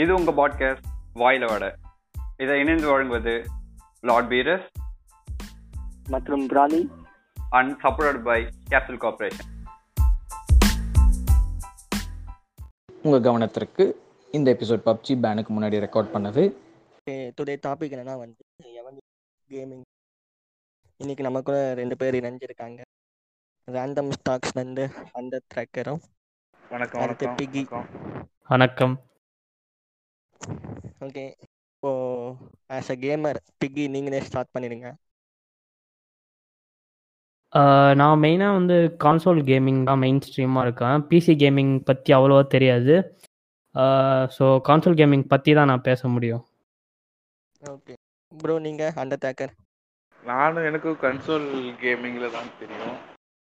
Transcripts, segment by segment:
இது உங்கள் பாட்காஸ்ட் வாயில வட. இதை இணைந்து வழங்குவது லார்ட் பீரஸ் மற்றும் பிராணி and support by capital corporation உங்கள் கவனத்திற்கு இந்த எபிசோட் பப்ஜி பேனுக்கு முன்னாடி ரெக்கார்ட் பண்ணது. டுடே டாபிக் என்னன்னா வந்து எவன் கேமிங் இன்னைக்கு நம்ம கூட ரெண்டு பேர் இணைஞ்சிருக்காங்க. ரேண்டம் ஸ்டாக்ஸ் வந்து அந்த ட்ராக்கரும் வணக்கம் பிகி. வணக்கம். ஓகே. இப்போ ஆஸ் அ கேமர் பிக்கி நீங்களே ஸ்டார்ட் பண்ணிடுங்க. நான் மெயினாக வந்து கான்சோல் கேமிங் தான் மெயின் ஸ்ட்ரீமாக இருக்கேன் பிசி கேமிங் பற்றி அவ்வளோவா தெரியாது. ஸோ கான்சோல் கேமிங் பற்றி தான் நான் பேச முடியும். ஓகே. ப்ரோ நீங்க அந்த ட்ராக்கர் நானும் எனக்கு கன்சோல் கேமிங்ல தான் தெரியும்.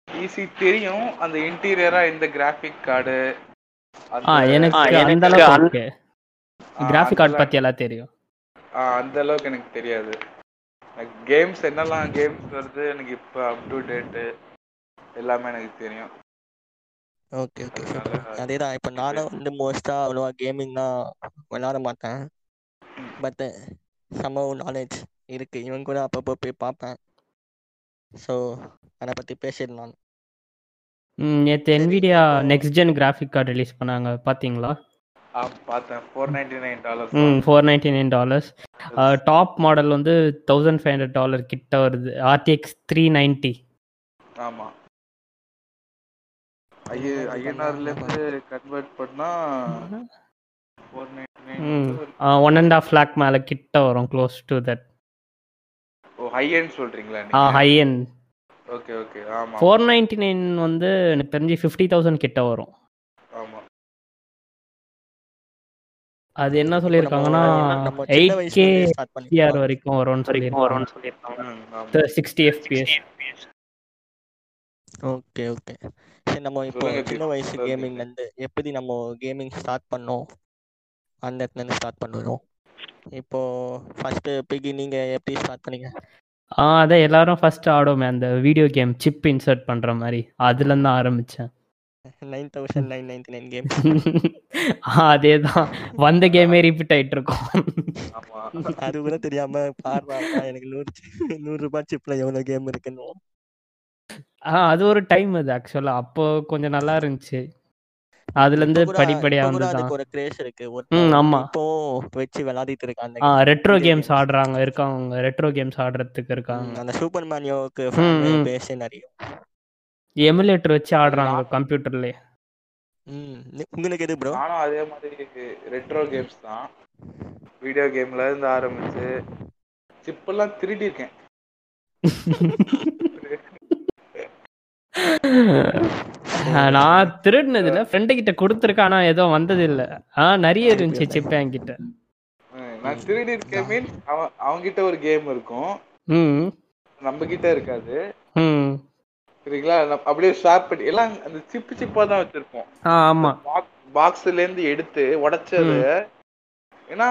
ஈஸி தெரியும். அந்த இன்டீரியரா இந்த கிராஃபிக் கார்டு ஆ எனக்கு அந்த அளவுக்கு கிராஃபிக் கார்டு பற்றி எல்லாம் தெரியும். அந்த அளவுக்கு எனக்கு தெரியாது. கேம்ஸ் என்னெல்லாம் கேம்ஸ் வருது எனக்கு இப்போ அப் டு டேட்டு எல்லாமே எனக்கு தெரியும். ஓகே ஓகே அதே தான் இப்போ நானும் வந்து மோஸ்ட்டாக அவ்வளோவா கேமிங்லாம் விளாட மாட்டேன். பட் சம நாலேஜ் இருக்கு. இவன் கூட அப்பப்போ போய் பார்ப்பேன். ஸோ அதை பற்றி பேசிடலாம். நேற்று Nvidia next gen graphic card release பண்ணாங்க. பார்த்தீங்களா four ninety nine dollars top model வந்து தௌசண்ட் ஃபைவ் ஹண்ட்ரட் டாலர் கிட்ட வருது. ஆர்டிஎக்ஸ் த்ரீ ஆமா. Convert ninety hmm nine one and half lakh மேலே கிட்ட வரும் close to that oh high end ah high end okay okay ஆமா. Four ninety nine வந்து எனக்கு தெரிஞ்சு ஃபிஃப்டி தௌசண்ட் கிட்ட வரும். அது என்ன சொல்லியிருக்காங்கன்னா எயிட் கே. சிஆர் வரைக்கும் வரும்னு சொல்லியிருக்காங்க. ம், ஆமா. Sixty FPS okay okay. சரி நம்ம இப்போ சின்ன வயசு சொல்லுங்க. கேமிங்ல இருந்து எப்படி நம்ம கேமிங் ஸ்டார்ட் பண்ணோம்? அந்த இடத்துல இருந்து ஸ்டார்ட் பண்ணுவோம். இப்போ ஃபர்ஸ்ட் பிகி நீங்க எப்படி ஸ்டார்ட் பண்ணீங்க? ஆ அதான் எல்லாரும் ஃபர்ஸ்ட் ஆடுவோமே அந்த வீடியோ கேம் சிப் இன்சர்ட் பண்ற மாதிரி. அதுல இருந்து ஆரம்பிச்சேன். Nine thousand nine ninety nine game அதே தான் வந்த கேமே ரிப்பீட் ஆயிட்டு இருக்கும் ஆமா. அது கூட தெரியாம பாடுறா எனக்கு நூறு ரூபாய் சிப்ல எவ்வளவு கேம் இருக்குன்னு. ஆ அது ஒரு டைம் அது ஆக்சுவலா அப்போ கொஞ்சம் நல்லா இருந்துச்சு. அதுல இருந்து படிப்படியா வந்து ஒரு கிரேஸ் இருக்கு. ம், ஆமா. இப்போ வச்சு விளையாடிட்டு இருக்காங்க. ஆ ரெட்ரோ கேம்ஸ். ஆடுறாங்க இருக்காங்க. ரெட்ரோ கேம்ஸ் ஆடுறதுக்கு இருக்காங்க. அந்த சூப்பர் மேனியோக்கு. பேஸ் நிறைய. எமுலேட்டர் வச்சு ஆடுறாங்க கம்ப்யூட்டர்லயே ம் உங்களுக்கு எது ப்ரோ நானும் அதே மாதிரி ரெட்ரோ கேம்ஸ் தான். வீடியோ கேம்ல இருந்து ஆரம்பிச்சு சிப்பெல்லாம் திருடி இருக்கேன். நான் திருடினதுல ஃப்ரெண்டு கிட்ட கொடுத்துருக்கேன் ஆனா எதுவும் வந்தது இல்ல ஆ நிறைய இருந்துச்சு சிப் என்கிட்ட. நான் திருடி இருக்கேன் மீன்ஸ் அவன் அவன்கிட்ட ஒரு கேம் இருக்கும். ம். நம்ம கிட்ட இருக்காது. ம். சரிங்களா? அப்படியே ஷார்ப் பண்ணி எல்லாம் அந்த சிப்பு சிப்பா தான் வச்சிருப்போம். ஆமா. பாக்ஸ்ல இருந்து எடுத்து உடைச்சது. ஏன்னா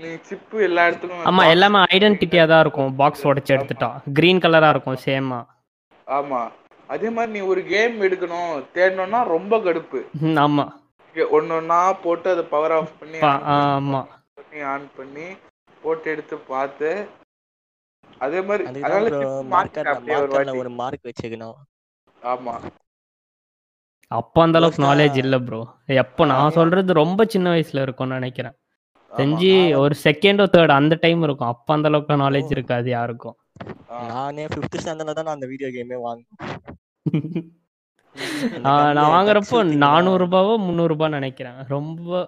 நீ சிப்பு எல்லா இடத்துக்கும் ஆமா எல்லாமே ஐடென்டிட்டியா தான் இருக்கும். பாக்ஸ் உடைச்சு எடுத்துட்டா. கிரீன் கலரா இருக்கும் சேமா ஆமா. அதே மாதிரி நீ ஒரு கேம் எடுக்கணும் தேடணும்னா ரொம்ப கடுப்பு. ஆமா. ஒன்னு ஒன்னா போட்டு அதை பவர் ஆஃப் பண்ணி ஆமா. பண்ணி ஆன் பண்ணி போட்டு எடுத்து பார்த்து அதே மாதிரி அதனால ஒரு மார்க் வச்சுக்கணும். ஆமா. அப்போ அந்த அளவுக்கு நாலேஜ் இல்ல ப்ரோ எப்போ நான் சொல்றது ரொம்ப சின்ன வயசுல இருக்கும்னு நினைக்கிறேன். செஞ்சு ஒரு செகண்டோ தேர்ட் அந்த டைம் இருக்கும். அப்ப அந்த அளவுக்கு நாலேஜ் இருக்காது யாருக்கும். நானே ஃபிஃப்த் ஸ்டாண்டர்ட்ல தான் நான் அந்த வீடியோ கேமே வாங்கினேன். நான் வாங்குறப்போ நானூறு ரூபாவோ முந்நூறு ரூபாய் நினைக்கிறேன். ரொம்ப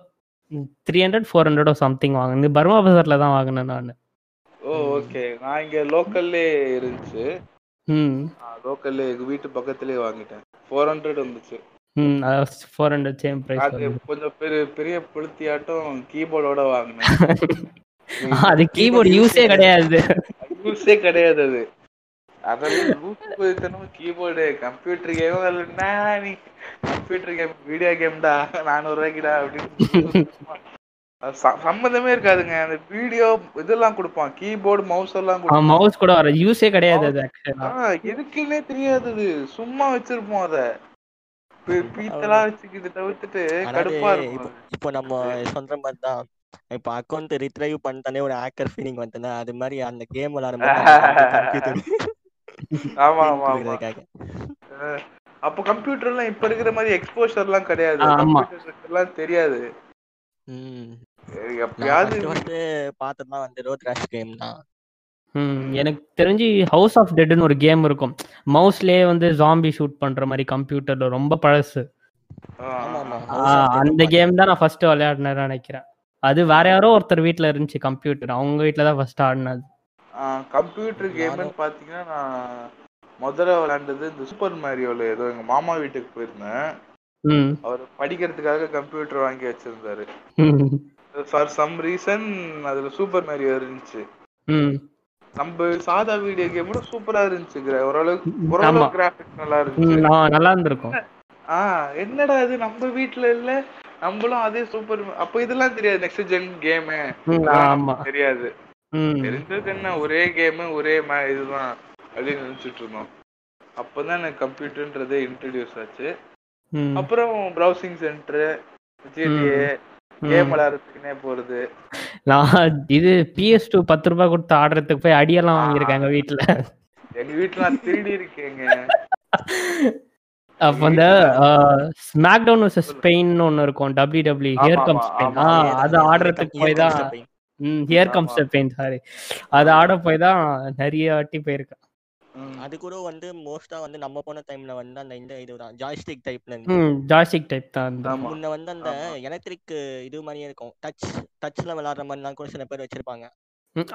த்ரீ ஹண்ட்ரட் ஃபோர் ஹண்ட்ரடோ சம்திங் வாங்கினது பர்மா பஜார்ல தான் வாங்கினேன் நான். Oh okay. நான் இங்க லோக்கல்லே இருந்துச்சு. லோக்கல்லே எங்க வீட்டு பக்கத்துலயே வாங்கிட்டேன். ஃபோர் ஹண்ட்ரட் வந்துச்சு. ம் ஃபோர் ஹண்ட்ரட் சேம் அது ப்ரைஸ் கொஞ்சம் பெரிய பெரிய புளுத்தியாட்டம் கீபோர்டோட வாங்கினேன். அது கீபோர்டு யூஸே கிடையாது. யூஸே கிடையாது அது. அதெல்லாம் கீபோர்டு கம்ப்யூட்டர் கேம் என்ன நீ? கம்ப்யூட்டர் கேம் வீடியோ கேம்டா நானூறு ரூபாய்க்குடா அப்படின்னு. சம்மந்தமே இருக்காதுங்க. அந்த வீடியோ இதெல்லாம் கொடுப்பான். கீபோர்டு மவுஸ் எல்லாம் கொடுப்பான். மவுஸ் கூட வர யூஸே கிடையாது அது எதுக்குன்னே தெரியாது அது. சும்மா வச்சிருப்போம் அத. பீத்தலா வச்சுக்கிட்டு தவிர்த்துட்டு கடுப்பா இப்போ இருக்கும் இப்போ நம்ம சொல்ற மாதிரி தான் இப்போ அக்கௌண்ட் ரிட்ரைவ் பண்ணிட்டாலே ஒரு ஹேக்கர் ஃபீலிங் வந்துனா அது மாதிரி அந்த கேம் கம்ப்யூட்டர் ஆமா ஆமா ஆமா. அப்போ கம்ப்யூட்டர்லாம் இப்ப இருக்கிற மாதிரி எக்ஸ்போஷர் எல்லாம் கிடையாது. எல்லாம் தெரியாது. எப்பயாவது ஃபர்ஸ்ட் பார்த்ததுலாம் வந்து ரோட் ரஷ் கேம் தான். ம் எனக்கு தெரிஞ்சு ஹவுஸ் ஆஃப் டெட்னு ஒரு கேம் இருக்கும். மவுஸ்லயே வந்து ஜாம்பி ஷூட் பண்ற மாதிரி கம்ப்யூட்டர்ல ரொம்ப பழசு. அந்த. கேம் தான் நான் ஃபர்ஸ்ட் விளையாடினேன்னு நினைக்கிறேன். அது வேற யாரோ ஒருத்தர் வீட்ல இருந்துச்சு கம்ப்யூட்டர் அவங்க வீட்ல தான் ஃபர்ஸ்ட் ஆடினது. கம்ப்யூட்டர் கேம்னு பாத்தீங்கன்னா நான் முதல்ல விளையாண்டது இந்த சூப்பர் மேரியோல ஏதோ எங்க மாமா வீட்டுக்கு போயிருந்தேன். ம். அவர் படிக்கிறதுக்காக கம்ப்யூட்டர் வாங்கி வச்சிருந்தாரு. ம், ஃபார் சம் ரீசன் அதுல சூப்பர் மேரியோ இருந்துச்சு. நம்ம சாதா வீடியோ கேம் கூட சூப்பரா இருந்துச்சு ஓரளவுக்கு. ஓரளவுக்கு கிராஃபிக்ஸ் நல்லா இருந்துச்சு. நல்லா இருந்திருக்கும். ஆ என்னடா இது? நம்ம வீட்ல இல்ல. நம்மளும் அதே சூப்பர் அப்ப இதெல்லாம் தெரியாது நெக்ஸ்ட் ஜென் கேம் தெரியாது. தெரிஞ்சது என்ன? ஒரே கேம் ஒரே இதுதான் அப்படின்னு நினைச்சிட்டு இருந்தோம். அப்பதான் எனக்கு கம்ப்யூட்டர்ன்றதே இன்ட்ரடியூஸ் ஆச்சு. அப்புறம் ப்ரௌசிங் சென்டர் ஜிடிஏ. கேம் விளையாடுறதுக்குனே போறது. நான் இது பிஎஸ் டூ பத்து ரூபாய் கொடுத்து ஆடுறதுக்கு போய் அடியெல்லாம் வாங்கியிருக்கேன் எங்க வீட்ல. எங்க வீட்டுல திருடி இருக்கேங்க. அப்ப அந்த ஸ்மாக் டவுன் வர்சஸ் ஸ்பெயின் ஒன்னு இருக்கும். W W here come Spain. அது Here ஆடுறதுக்கு comes- போய் தான் ஹியர் கம்ஸ் ஆமா. பெயின் சாரி அது ஆட போய் தான் நிறைய வாட்டி போயிருக்கேன். அது கூட வந்து மோஸ்டா வந்து நம்ம போன டைம்ல வந்து அந்த இந்த இதுதான் ஜாய்ஸ்டிக் டைப்ல இருந்து. ஜாய்ஸ்டிக் டைப் தான். முன்ன வந்து அந்த. எலக்ட்ரிக் இது மாதிரியே இருக்கும். டச் டச்ல விளையாடுற மாதிரிலாம் கூட சில பேர் வச்சிருப்பாங்க.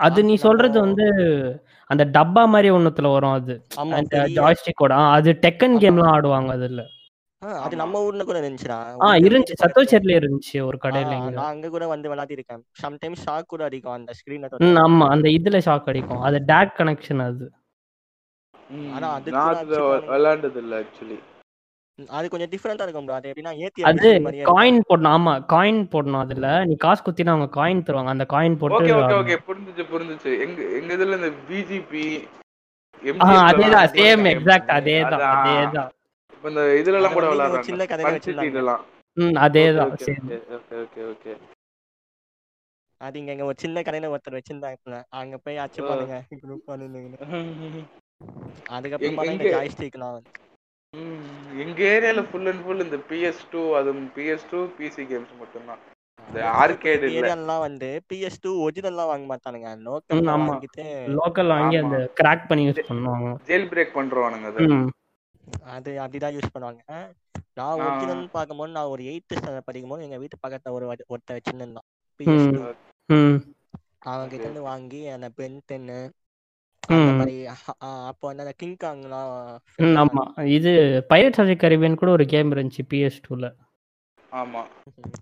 அது நீ சொல்றது வந்து அந்த டப்பா மாதிரி ஒண்ணுத்துல வரும் அது. அந்த ஜாய்ஸ்டிக்கோட அது டெக்கன். கேம்லாம் ஆடுவாங்க அதுல. அது. நம்ம ஊர்ல கூட இருந்துச்சுடா. ஆ இருந்துச்சு. சத்தோச்சேரில இருந்துச்சு ஒரு. கடையில நான் அங்க கூட வந்து விளையாடி இருக்கேன் சம்டைம்ஸ் ஷாக் கூட அடிக்கும் அந்த ஸ்கிரீன்ல ஆமா அந்த இதுல ஷாக் அடிக்கும். அது டேக் கனெக்ஷன் அது. ஆனா. விளையாண்டது இல்ல ஆக்சுவலி அது கொஞ்சம் டிஃப்ரெண்டா இருக்கும். அது எப்படின்னா ஏத்தி அது. காயின் போடணும். ஆமா காயின் போடணும் அதுல. நீ காசு குத்தினா அவங்க காயின் தருவாங்க. அந்த காயின் போட்டு ஓகே ஓகே ஆடணும். ஓகே புரிஞ்சுச்சு புரிஞ்சுச்சு. எங்க எங்க இதுல இந்த பிஜிபி அதேதான் சேம் எக்ஸாக்ட் அதேதான் அதேதான். இப்ப இந்த இதுல எல்லாம் கூட விளையாடுறாங்க. சின்ன. City எல்லாம் ம் அதேதான் ஓகே ஓகே ஓகே ஓகே அது இங்க ஒரு சின்ன கடையில ஒருத்தர் வச்சிருந்தாங்க. அங்க போய் அடிச்சுப்பானுங்க குரூப் அதுக்கப்புறமா இந்த ஜாய்ஸ்டிக்லாம் வந்து ம், எங்க ஏரியால ஃபுல் அண்ட் ஃபுல் இந்த பிஎஸ் டூ அது பிஎஸ் டூ பிசி கேம்ஸ் மட்டும்தான் இந்த ஆர்கேட் ஏரியாலாம் வந்து பிஎஸ் டூ ஒரிஜினல்லாம் வாங்க மாட்டானுங்க லோக்கல். வாங்கிட்டு லோக்கல் வாங்கி. அந்த கிராக் பண்ணி யூஸ் பண்ணுவாங்க ஜெயில் பிரேக் பண்றவானுங்க அது அது அப்படிதான் யூஸ் பண்ணுவாங்க நான். ஒரிஜினல் பார்க்கும்போது நான் ஒரு எயித்து ஸ்டாண்டர்ட் படிக்கும்போது எங்க வீட்டு பக்கத்துல ஒரு ஒருத்தன் வச்சிருந்தான் பிஎஸ் ம். டூ அவன் கிட்ட இருந்து வாங்கி அந்த பென் டென்னு. அந்த மாதிரி அப்போ வந்து அந்த கிங் காங்லாம் ஆமா. இது பைரட்ஸ் ஆஃப் தி கரீபியன் கூட ஒரு கேம் இருந்துச்சு பிஎஸ் டூல ஆமா.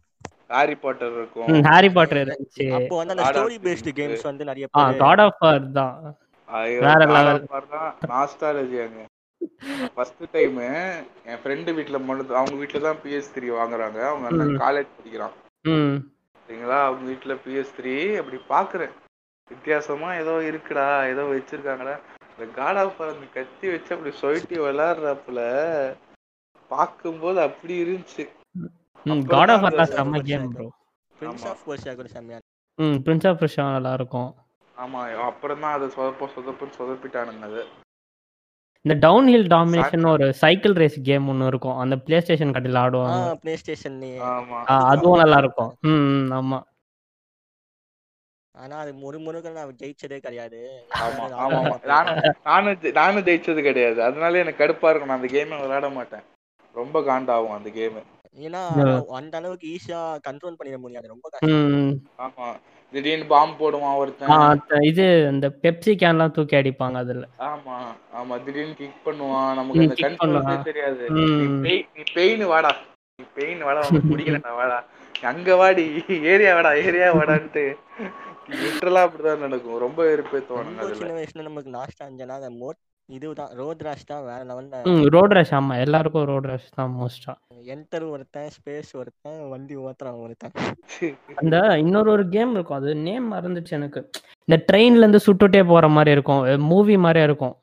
ஹாரி பாட்டர் இருக்கும். ஹாரி பாட்டர் இருந்துச்சு. அப்போ வந்து அந்த God of story War based. Games வந்து நிறைய ஆ காட் ஆஃப் வார் தான். வேற God level. of War தான் நாஸ்டாலஜியாங்க ஃபர்ஸ்ட் டைம் என் ஃப்ரெண்டு வீட்ல மட்டும் அவங்க வீட்ல தான் பிஎஸ் த்ரீ வாங்குறாங்க. அவங்க. காலேஜ் படிக்கிறான். ம். சரிங்களா? அவங்க வீட்ல பிஎஸ் த்ரீ அப்படி பாக்குறேன். வித்தியாசமா ஏதோ இருக்குடா ஏதோ வச்சிருக்காங்கடா. இந்த காட் ஆஃப் அந்த கத்தி வச்சு அப்படி சொயிட்டி விளையாடுறாப்புல பார்க்கும்போது அப்படி இருந்துச்சு. காட் ஆஃப் வார் செம்ம game bro Prince. Of Persia கூட செம்மையா ம் பிரின்ஸ் ஆஃப் பிரஷா நல்லா இருக்கும் ஆமா அப்புறம் தான் அதை சொதப்ப சொதப்புன்னு சொதப்பிட்டானுங்க அது. இந்த டவுன் ஹில் டாமினேஷன் ஒரு சைக்கிள் ரேஸ் கேம் ஒன்று இருக்கும். அந்த பிளே ஸ்டேஷன் கடையில் ஆ ஆடுவாங்க. பிளே ஸ்டேஷன்லயே ஆமா. ஆ, அதுவும் நல்லா இருக்கும் ம் ம், ஆமா. ஆனா அது முறு முருகன் நான் ஜெயிச்சதே கிடையாது. ஆமா அது ஆமா ஆமா. ஆமா. நானும் ஜெயிச்சது கிடையாது. அதனால எனக்கு கடுப்பா இருக்கும். நான் அந்த கேமை விளையாட மாட்டேன். ரொம்ப காண்டாகும் அந்த கேம் ஏன்னா. அந்த அளவுக்கு ஈஸியா கண்ட்ரோல் பண்ணிட முடியாது. ரொம்ப. ஆமா. திடீர்னு பாம்பு போடுவான் ஒருத்தன். இது அந்த பெப்சி கேன்லாம் தூக்கி அடிப்பாங்க அதுல. ஆமா ஆமா. திடீர்னு கிக் பண்ணுவான். நமக்கு அந்த பண்ணுவான். தெரியாது. நீ பெயின் வாடா. நீ பெயின் வாடா. உனக்கு பிடிக்கலடா வாடா. அங்க வாடி. ஏரியா வாடா ஏரியா வாடான்ட்டு. லிட்டரலா அப்படிதான் நடக்கும். ரொம்ப அதுல சின்ன வயசுல நமக்கு லாஸ்ட் அஞ்சனா அந்த மோட் இதுதான். ரோட் ராஷ் தான் வேற லெவல்ல ம் ரோட் ரஷ் ஆமா. எல்லாருக்கும் ரோட் ரஷ் தான் மோஸ்டா என்டர் ஒருத்தன் ஸ்பேஸ் ஒருத்தன் வண்டி ஓட்டுறான் ஒருத்தன். அந்த இன்னொரு ஒரு கேம் இருக்கும். அது நேம் மறந்துச்சு எனக்கு. இந்த ட்ரெயின்ல இருந்து சுட்டுட்டே போற மாதிரி இருக்கும். மூவி மாதிரியே இருக்கும்.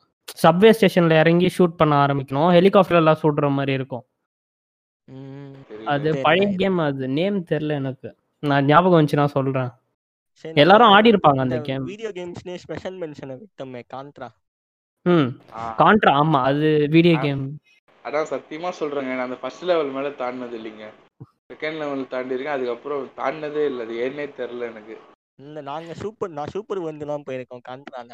சப்வே ஸ்டேஷன்ல இறங்கி ஷூட் பண்ண ஆரம்பிக்கணும். ஹெலிகாப்டர்ல எல்லாம் சுடுற மாதிரி இருக்கும். அது. பழைய கேம் அது. நேம் தெரியல எனக்கு. நான் ஞாபகம் வந்துச்சு நான் சொல்றேன். எல்லாரும் ஆடி இருப்பாங்க அந்த கேம் வீடியோ கேம்ஸ்னே ஸ்பெஷல் மென்ஷனை விட்டோமே கான்ட்ரா ம். கான்ட்ரா ஆமா அது வீடியோ. கேம் அதான் சத்தியமா சொல்றேங்க நான் அந்த ஃபர்ஸ்ட் லெவல் மேல தாண்டினது இல்லைங்க. செகண்ட் லெவல் தாண்டி இருக்கேன் அதுக்கப்புறம் தாண்டினதே இல்லை அது ஏன்னே தெரில எனக்கு. இந்த நாங்க சூப்பர் நான் சூப்பர் வந்துலாம் போயிருக்கோம் கான்ட்ரால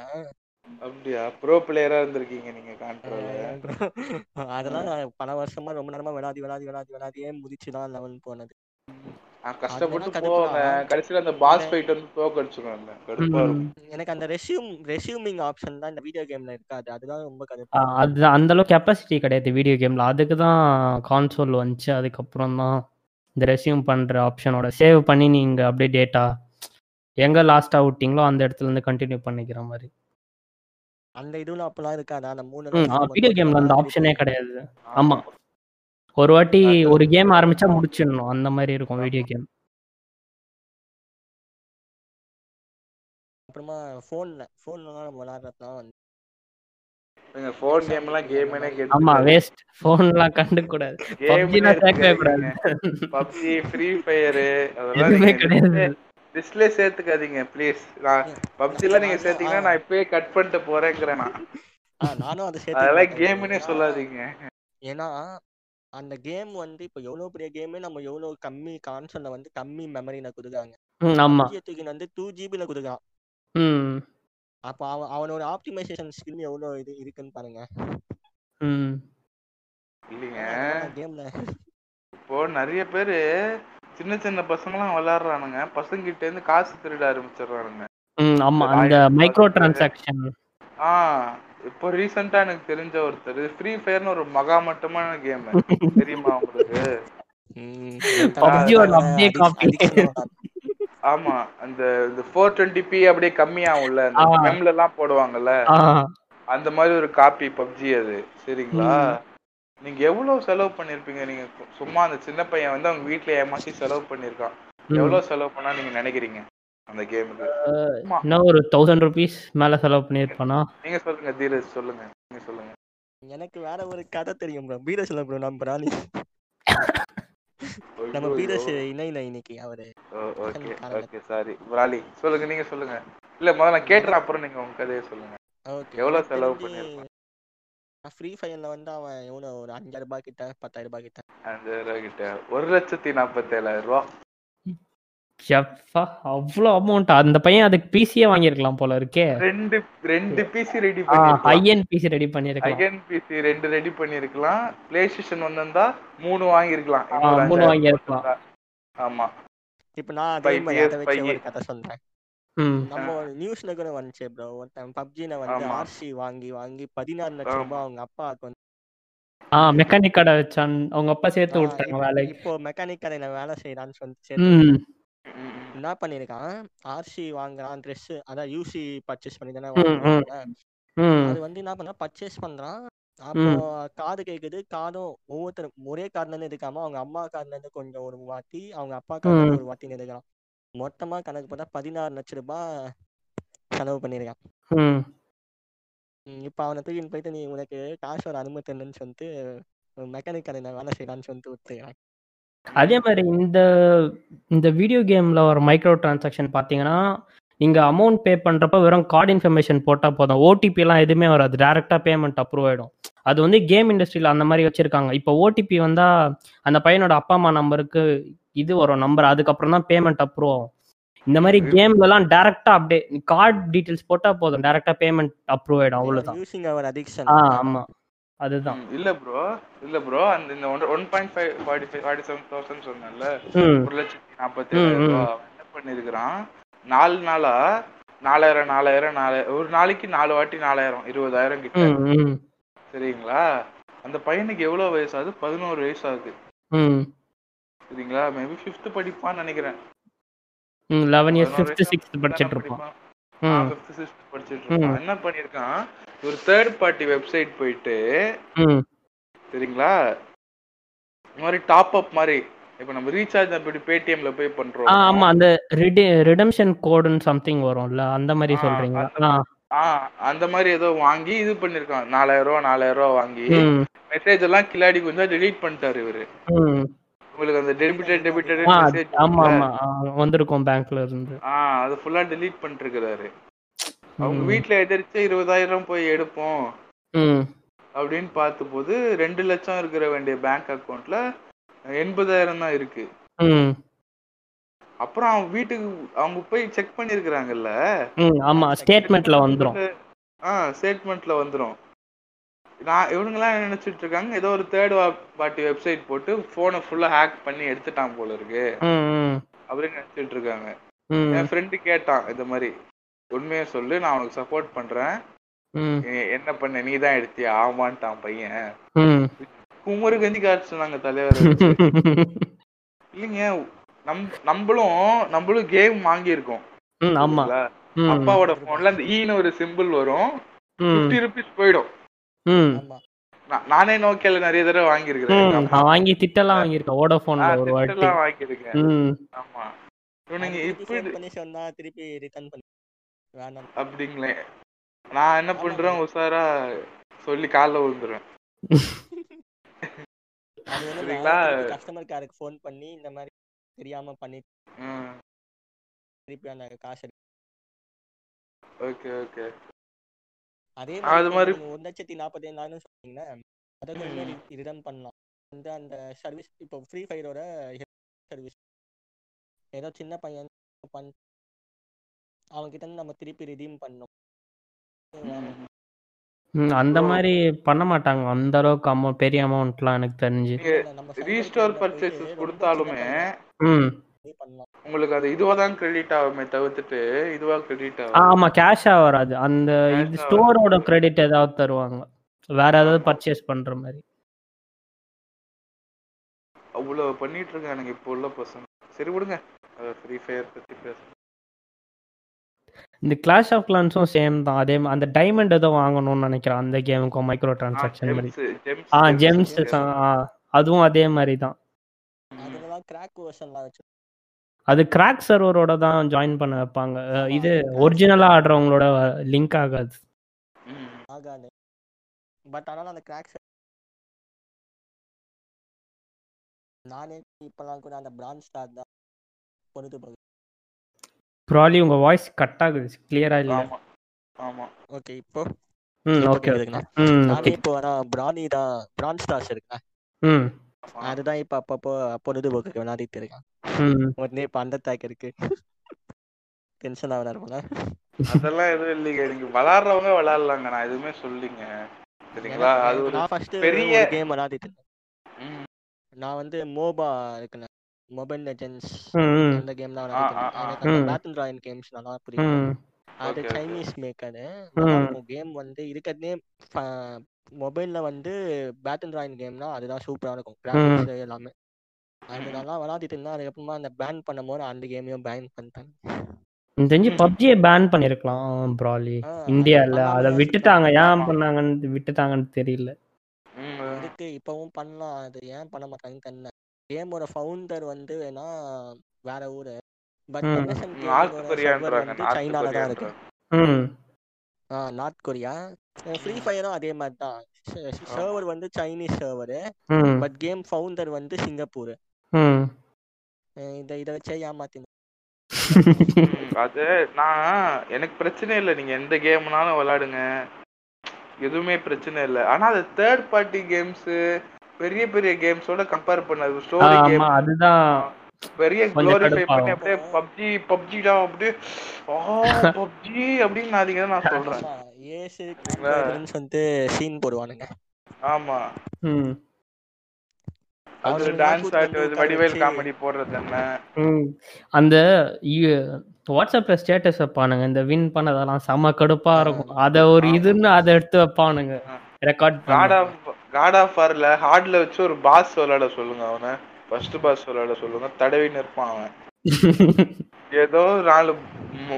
அப்படியா? ப்ரோ பிளேயரா இருந்திருக்கீங்க நீங்க கான்ட்ரோல அதெல்லாம் பல வருஷமா ரொம்ப நேரமா விளாடி விளாடி விளாடி விளாடியே முதிச்சுதான் லெவல் போனது. கஷ்டப்பட்டு அதுல என்ன போவேன். கடுப்புனா, கடைசியில அந்த பாஸ் இந்த- ஃபைட் வந்து தோக்கடிச்சிருவாங்க கடுப்பா இருக்கும். எனக்கு அந்த ரெசியூம் ரெசியூமிங் ஆப்ஷன் தான் இந்த வீடியோ கேம்ல இருக்காது. அதுதான் ரொம்ப கடுப்பா. அது அந்த அளவுக்கு கெப்பாசிட்டி கிடையாது வீடியோ கேம்ல அதுக்கு தான் கான்சோல் வந்துச்சு. அதுக்கப்புறம் தான் இந்த ரெசியூம் பண்ற ஆப்ஷனோட சேவ் பண்ணி நீங்க அப்படியே டேட்டா எங்க லாஸ்டா விட்டீங்களோ அந்த இடத்துல இருந்து கண்டினியூ பண்ணிக்கிற மாதிரி. அந்த இதுல அப்பெல்லாம் இருக்காதா? அந்த மூணு வீடியோ கேம்ல அந்த ஆப்ஷனே கிடையாது. ஆமா. ஒரு வாட்டி ஒரு கேம் ஆரம்பிச்சா முடிச்சிடணும். அந்த மாதிரி இருக்கும் வீடியோ கேம் அப்புறமா போன்ல போன்லலாம் நம்ம விளாடுறதுலாம் வந்து ஃபோன் கேம் எல்லாம் கேம்னே ஆமா கேட்டு வேஸ்ட் போன்லாம் கண்டுக்க கூடாது. பப்ஜிலாம் சேர்க்கவே கூடாது. பப்ஜி ஃப்ரீ ஃபயர் அதெல்லாம் கிடையாது. டிஸ்பிளே சேர்த்துக்காதீங்க ப்ளீஸ் நான் பப்ஜிலாம் நீங்க சேர்த்தீங்கன்னா நான் இப்பயே கட் பண்ணிட்டு போறேங்கிறேன் நான். நானும் அதை சேர்த்து அதெல்லாம். கேம்னே சொல்லாதீங்க. ஏன்னா அந்த கேம் வந்து இப்போ எவ்வளவு பெரிய கேமே நம்ம எவ்வளவு கம்மி கான்சோல்ல வந்து கம்மி மெமரியில கொடுக்குறாங்க. தூக்கி வந்து டூ ஜிபில கொடுக்குறான். ம். அப்ப அவன் அவனோட ஆப்டிமைசேஷன் ஸ்கில் எவ்வளவு இது இருக்குன்னு பாருங்க. ம். இல்லைங்க. கேம்ல இப்போ நிறைய பேரு சின்ன சின்ன பசங்கலாம் விளையாடுறானுங்க. பசங்க கிட்ட இருந்து காசு திருட ஆரம்பிச்சிடுறானுங்க. ம் ஆமா. அந்த மைக்ரோ டிரான்சாக்ஷன் ஆ. இப்போ ரீசெண்டா எனக்கு தெரிஞ்ச ஒருத்தர் ஃப்ரீ ஃபயர்னு ஒரு மகா மட்டமான கேம் தெரியுமா உங்களுக்கு. ஆமா அந்த இந்த ஃபோர் டுவெண்ட்டி பி அப்படியே கம்மியாகும்ல அந்த. மெம்ல எல்லாம் போடுவாங்கல்ல. அந்த மாதிரி ஒரு காப்பி பப்ஜி அது சரிங்களா? நீங்க எவ்வளவு செலவு பண்ணிருப்பீங்க? நீங்க சும்மா அந்த சின்ன பையன் வந்து அவங்க வீட்ல ஏமாத்தி செலவு பண்ணிருக்கான். எவ்வளவு செலவு பண்ணா நீங்க நினைக்கிறீங்க? அந்த கேமுக்கு இன்னும் ஒரு தௌசண்ட் ருபீஸ் மேல செலவு பண்ணியிருப்பானா நீங்க சொல்லுங்க தீரஜ் சொல்லுங்க நீங்க சொல்லுங்க. எனக்கு வேற ஒரு கதை தெரியும் ப்ரோ பீரஸ்ல ப்ரோ நம்ம ராணி. நம்ம பீரஸ் இணையில இன்னைக்கு அவரு. ஓகே ஓகே சாரி ராலி சொல்லுங்க நீங்க சொல்லுங்க. இல்ல முதல்ல நான் கேட்டுறேன் அப்புறம் நீங்க உங்க கதையை சொல்லுங்க. ஓகே. எவ்வளவு செலவு பண்ணிருப்பான்? ஃப்ரீ ஃபயர்ல வந்து அவன் எவ்வளவு? ஒரு அஞ்சாயிரம் ரூபாய் கிட்ட பத்தாயிரம் ரூபாய் கிட்ட அஞ்சாயிரம் ரூபாய் கிட்ட ஒரு லட்சத்தி நாற்பத்தி ஏழாயிரம் ரூபா எப்பா அவ்வளோ அமௌண்ட் அந்த பையன் அதுக்கு பிசியே வாங்கியிருக்கலாம் போல இருக்கே. ரெண்டு ரெண்டு பிசி ரெடி பண்ணிருக்கலாம் எண்ட் பிசி ரெடி பண்ணியிருக்கலாம். ஐஎன் பிசி ரெண்டு ரெடி பண்ணிருக்கலாம் பிளே ஸ்டேஷன் வந்திருந்தா மூணு இன்னொரு மூணு. போட்டிருந்தா. ஆமா. இப்ப நான் அதே மாதிரி ஒரு. கதை சொல்றேன். நம்ம நியூஸ்ல கூட வந்துச்சு ப்ரோ ஒருத்தன் பப்ஜில வந்து. ஆர்சி வாங்கி வாங்கி பதினாறு லட்சம். ரூபாய் அவங்க அப்பா அக்கௌண்ட் ஆ மெக்கானிக் கடை வச்சான். அவங்க அப்பா சேர்த்து விட்டாங்க இப்போ- வேலைக்கு. இப்போ மெக்கானிக் கடையில வேலை செய்யறான்னு சொல்லி என்ன பண்ணிருக்கான்? ஆர்சி வாங்குறான் ட்ரெஸ் அதான் யூசி பர்ச்சேஸ் பண்ணி தானே அது வந்து என்ன பண்ணா பர்ச்சேஸ் பண்றான். அப்போ காது கேக்குது. காதும் ஒவ்வொருத்தரும் ஒரே கார்டுல இருந்து எடுக்காம அவங்க அம்மா கார்டுல இருந்து கொஞ்சம் ஒரு வாட்டி அவங்க அப்பா இருந்து ஒரு வாட்டி எடுக்கலாம் மொத்தமா கணக்கு பார்த்தா பதினாறு லட்சம் ரூபாய் செலவு பண்ணிருக்கான். இப்ப அவனை தூக்கின்னு போயிட்டு நீ உனக்கு காசு ஒரு அனுமதி இல்லைன்னு சொல்லிட்டு மெக்கானிக் கடையில வேலை செய்யலான்னு சொல்லிட்டு விட்டுருக்கான் அதே மாதிரி இந்த இந்த வீடியோ கேம்ல ஒரு மைக்ரோ டிரான்சாக்ஷன் பார்த்தீங்கன்னா நீங்க அமௌண்ட் பே பண்றப்ப வெறும் கார்டு இன்ஃபர்மேஷன் போட்டா போதும். ஓடிபி எல்லாம் எதுவுமே வராது. டைரக்டா பேமெண்ட் அப்ரூவ் ஆயிடும். அது வந்து கேம் இண்டஸ்ட்ரியில அந்த மாதிரி வச்சிருக்காங்க. இப்போ ஓடிபி வந்தா அந்த பையனோட அப்பா அம்மா நம்பருக்கு இது வரும் நம்பர் அதுக்கப்புறம் தான் பேமெண்ட் அப்ரூவ் ஆகும். இந்த மாதிரி கேம்ல எல்லாம் டைரக்டா அப்படியே கார்டு டீடைல்ஸ் போட்டா போதும். டைரக்டா பேமெண்ட் அப்ரூவ் ஆயிடும். அவ்வளவுதான். ஆமா. அதுதான். இல்ல ப்ரோ இல்ல ப்ரோ அந்த இந்த one point five forty five forty seven thousand சொன்னேன்ல ஒரு லட்சத்தி நாற்பத்தி என்ன பண்ணிருக்கிறான்? நாலு நாளா நாலாயிரம் நாலாயிரம் நாலாயிரம் ஒரு நாளைக்கு நாலு வாட்டி நாலாயிரம் இருபதாயிரம் கிட்ட. சரிங்களா? அந்த பையனுக்கு எவ்வளவு வயசு ஆகுது? பதினோரு வயசு ஆகுது. சரிங்களா? மேபி ஃபிஃப்த் படிப்பான்னு நினைக்கிறேன். லெவன் இயர்ஸ் ஃபிஃப்த் சிக்ஸ்த் படிச்சிட்டு இருப்பான். ம். ஃபிஃப்த் சிக்ஸ்த் படிச்சிட்டு இருப்பான் என்ன பண்ணிருக்கான் ஒரு தேர்ட் பார்ட்டி வெப்சைட் போயிட்டு சரிங்களா இந்த மாதிரி டாப் அப் மாதிரி இப்போ நம்ம ரீசார்ஜ் அப்படி பேடிஎம்ல போய் பண்றோம் ஆமா அந்த ரிடி ரிடம்ஷன் கோடுன்னு சம்திங் வரும்ல அந்த மாதிரி சொல்றீங்களா? அந்த மாதிரி ஏதோ வாங்கி இது பண்ணிருக்கான் நாலாயிரம் ரூபா நாலாயிரம் ரூபா வாங்கி மெசேஜ் எல்லாம் கில்லாடி கொஞ்சம் delete பண்ணிட்டாரு இவரு. உங்களுக்கு அந்த டெபிட்டட் டெபிட்டட் மெசேஜ் ஆமா ஆமா. வந்திருக்கும் பேங்க்ல இருந்து. ஆ அது ஃபுல்லா delete பண்ணிட்டு அவங்க. வீட்ல எதிர்த்து இருபதாயிரம் போய் எடுப்போம். அப்படின்னு பார்த்தபோது ரெண்டு லட்சம் இருக்கிற வேண்டிய பேங்க் அக்கவுண்ட்ல எண்பதாயிரம் தான் இருக்கு. அப்புறம் அவங்க வீட்டுக்கு அவங்க போய் செக் பண்ணிருக்கிறாங்கல்ல? ஆமா. ஸ்டேட்மெண்ட்ல வந்துரும். ஆ ஸ்டேட்மெண்ட்ல வந்துரும். நான் இவனுங்கெல்லாம் என்ன நினைச்சிட்டு இருக்காங்க ஏதோ ஒரு தேர்ட் பார்ட்டி வெப்சைட் போட்டு போனை ஃபுல்லா ஹேக் பண்ணி எடுத்துட்டான் போல இருக்கு. அப்படின்னு நினைச்சிட்டு இருக்காங்க என் ஃப்ரெண்டு கேட்டான் இந்த மாதிரி உண்மையை சொல்லு நான் உனக்கு சப்போர்ட் பண்றேன். என்ன பண்ண? நீ தான் எடுத்தியா? ஆமான்ட்டான் பையன். குமரு கஞ்சி காய்ச்சி சொன்னாங்க தலைவர் இல்லைங்க நம் நம்மளும் நம்மளும் கேம் வாங்கியிருக்கோம். ஆமா. அப்பாவோட போன்ல அந்த ஈன்னு ஒரு சிம்பிள் வரும். ஃபிஃப்டி ருபீஸ் போயிடும். நான்- நானே நோக்கியால நிறைய தடவை வாங்கியிருக்கிறேன். வாங்கி திட்டெல்லாம் வாங்கியிருக்கேன். வோடஃபோன்ல ஒரு வாட்டி. வாங்கியிருக்கேன். ம். ஆமா. இவனுங்க திருப்பி இப்படி சொன்னா திருப்பி ரிட்டர்ன் பண்ணி வேணாம். அப்படிங்களே. நான் என்ன பண்றேன்? உஷாரா சொல்லி காலைல விழுந்துருவேன். சரிங்களா? கஸ்டமர் கேருக்கு ஃபோன் பண்ணி இந்த மாதிரி தெரியாம பண்ணி ம். திருப்பி அந்த காசு ஓகே ஓகே. அதே மாதிரி ஒரு லட்சத்தி நாற்பத்தைந்தாயிரம் சொன்னீங்கன்னா அதை வந்து ரிட்டர்ன் பண்ணலாம். வந்து அந்த சர்வீஸ் இப்போ ஃப்ரீ ஃபயரோட சர்வீஸ் ஏதோ சின்ன பையன் பண் அவன்கிட்ட இருந்து நம்ம திருப்பி ரிடீம் பண்ணோம் அந்த மாதிரி பண்ண மாட்டாங்க. அந்த அளவுக்கு அமௌண்ட் பெரிய அமௌண்ட்லாம் எனக்கு தெரிஞ்சு. ரீஸ்டோர் பர்ச்சேசஸ் கொடுத்தாலுமே ம். பண்ணலாம் உங்களுக்கு அது இதுவா தான் கிரெடிட் ஆகுமே தவிர்த்துட்டு இதுவா கிரெடிட் ஆகும்? ஆமா கேஷா வராது. அந்த இது ஸ்டோரோட கிரெடிட் ஏதாவது தருவாங்க. வேற ஏதாவது பர்ச்சேஸ் பண்ற மாதிரி. அவ்வளவு பண்ணிட்டு இருக்கானுங்க இப்போ உள்ள பசங்க. சரி விடுங்க. ஃப்ரீ ஃபயர் பத்தி பேச இந்த கிளாஷ் ஆஃப் கிளான்ஸும் சேம் தான். அதே அந்த டைமண்ட் ஏதோ வாங்கணும்னு நினைக்கிறேன் அந்த கேமுக்கும் மைக்ரோ டிரான்சாக்ஷன் மாதிரி. ஆ ஜெம்ஸ் அதுவும் அதே மாதிரி தான். அதுலலாம் கிராக் வெர்ஷன்லாம் வச்சு அது கிராக் சர்வரோட தான் ஜாயின் பண்ண வைப்பாங்க. இது ஒரிஜினலா ஆடுறவங்களோட லிங்க் ஆகாது. ஆகாது. பட் ஆனால் அந்த கிராக்ஸ் நானே இப்போலாம் கூட அந்த பிராண்ட் ஸ்டார் தான் பொழுது போகுது ப்ராலி உங்க வாய்ஸ் கட் ஆகுது. கிளியரா இல்ல ஆமா. ஆமா. ஓகே இப்போ? ம் ஓகே கேக்குதுங்களா? ம் நானே இப்போ ஆனால் பிராணி தான் பிராண்ட் ஸ்டார்ஸ் இருக்குல்ல? ம். அதுதான் இப்போ அப்பப்போ பொழுதுபோக்கு விளையாடிட்டு இருக்கேன். ம். உடனே இப்போ அந்த டேக் இருக்கு. டென்ஷன் ஆகுனா போல அதெல்லாம் எதுவும் இல்லைங்க. நீங்க விளாடுறவங்க விளாடலாங்க. நான் எதுவுமே சொல்லிங்க. சரிங்களா? அது நான் ஃபர்ஸ்ட் பெரிய- கேம் விளையாடிட்டு இருந்தேன் ம், நான் வந்து மோபா இருக்குல்ல மொபைல் லெஜெண்ட்ஸ் அந்த கேம் தான் விளையாடிட்டு. எனக்கு அந்த. பேட்டில் ராயல் கேம்ஸ் நல்லா பிடிக்கும். அது. சைனீஸ் மேக்கரு ம். கேம் வந்து இருக்கிறதே மொபைல்ல வந்து பேட்டில் ராயல் கேம்னா அதுதான் சூப்பரா இருக்கும். கிராஃபிக்ஸ் எல்லாமே. அது நல்லா விளையாடிட்டு இருந்தா அதுக்கப்புறமா அந்த பேன் பண்ணும்போது அந்த கேமையும் பேன் பண்ணிட்டாங்க. தெரிஞ்சு பப்ஜியை பேன் பண்ணிருக்கலாம் ப்ராலி இந்தியால. அது விட்டுட்டாங்க. ஏன் பண்ணாங்கன்னு விட்டுட்டாங்கன்னு தெரியல. ம், இருக்கு இப்பவும் பண்ணலாம். அது ஏன் பண்ண மாட்டாங்கன்னு தெரியல. கேமோட ஃபவுண்டர் வந்து வேணா வேற ஊரு. பட் சைனால தான் இருக்கு. Ah North Korea. ஃப்ரீ ஃபயரும் அதே மாதிரி தான். சர்வர் வந்து Chinese server. But game founder வந்து சிங்கப்பூர். ம். இதை இதை வச்சே ஏமாத்தி ம், அது நான் எனக்கு பிரச்சனை இல்லை. நீங்க எந்த கேம்னாலும் விளையாடுங்க எதுவுமே பிரச்சனை இல்லை. ஆனா அது தேர்ட் பார்ட்டி கேம்ஸ் பெரிய பெரிய கேம்ஸோட கம்பேர் பண்ணது ஸ்டோரி ஆமா கேம் அதுதான். பெரிய க்ளோரிஃபை பண்ணி. அப்படியே பப்ஜி பப்ஜிடா அப்படியே ஆ பப்ஜி அப்படின்னு அதிகம் நான் சொல்றேன். ஏசு வந்து சீன் போடுவானுங்க. ஆமா. ம். அது அவனுங்க டான்ஸ் கூட்டிட்டு வந்து ஆடுறது உட்கார வடிவேல் வச்சு- காமெடி போடுறது என்ன? ம். அந்த வாட்ஸ்அப்ல ஸ்டேட்டஸ் வைப்பானுங்க. இந்த வின் பண்ணதெல்லாம் செம கடுப்பா இருக்கும். அத ஒரு இதுன்னு அதை எடுத்து வைப்பானுங்க. Record God of God of ஹார்ட்ல வச்சு ஒரு பாஸ் விளையாட சொல்லுங்க அவனை. ஃபர்ஸ்ட் பாஸ் விளையாட சொல்லுங்க தடவி நிற்பான் அவன். ஏதோ நாலு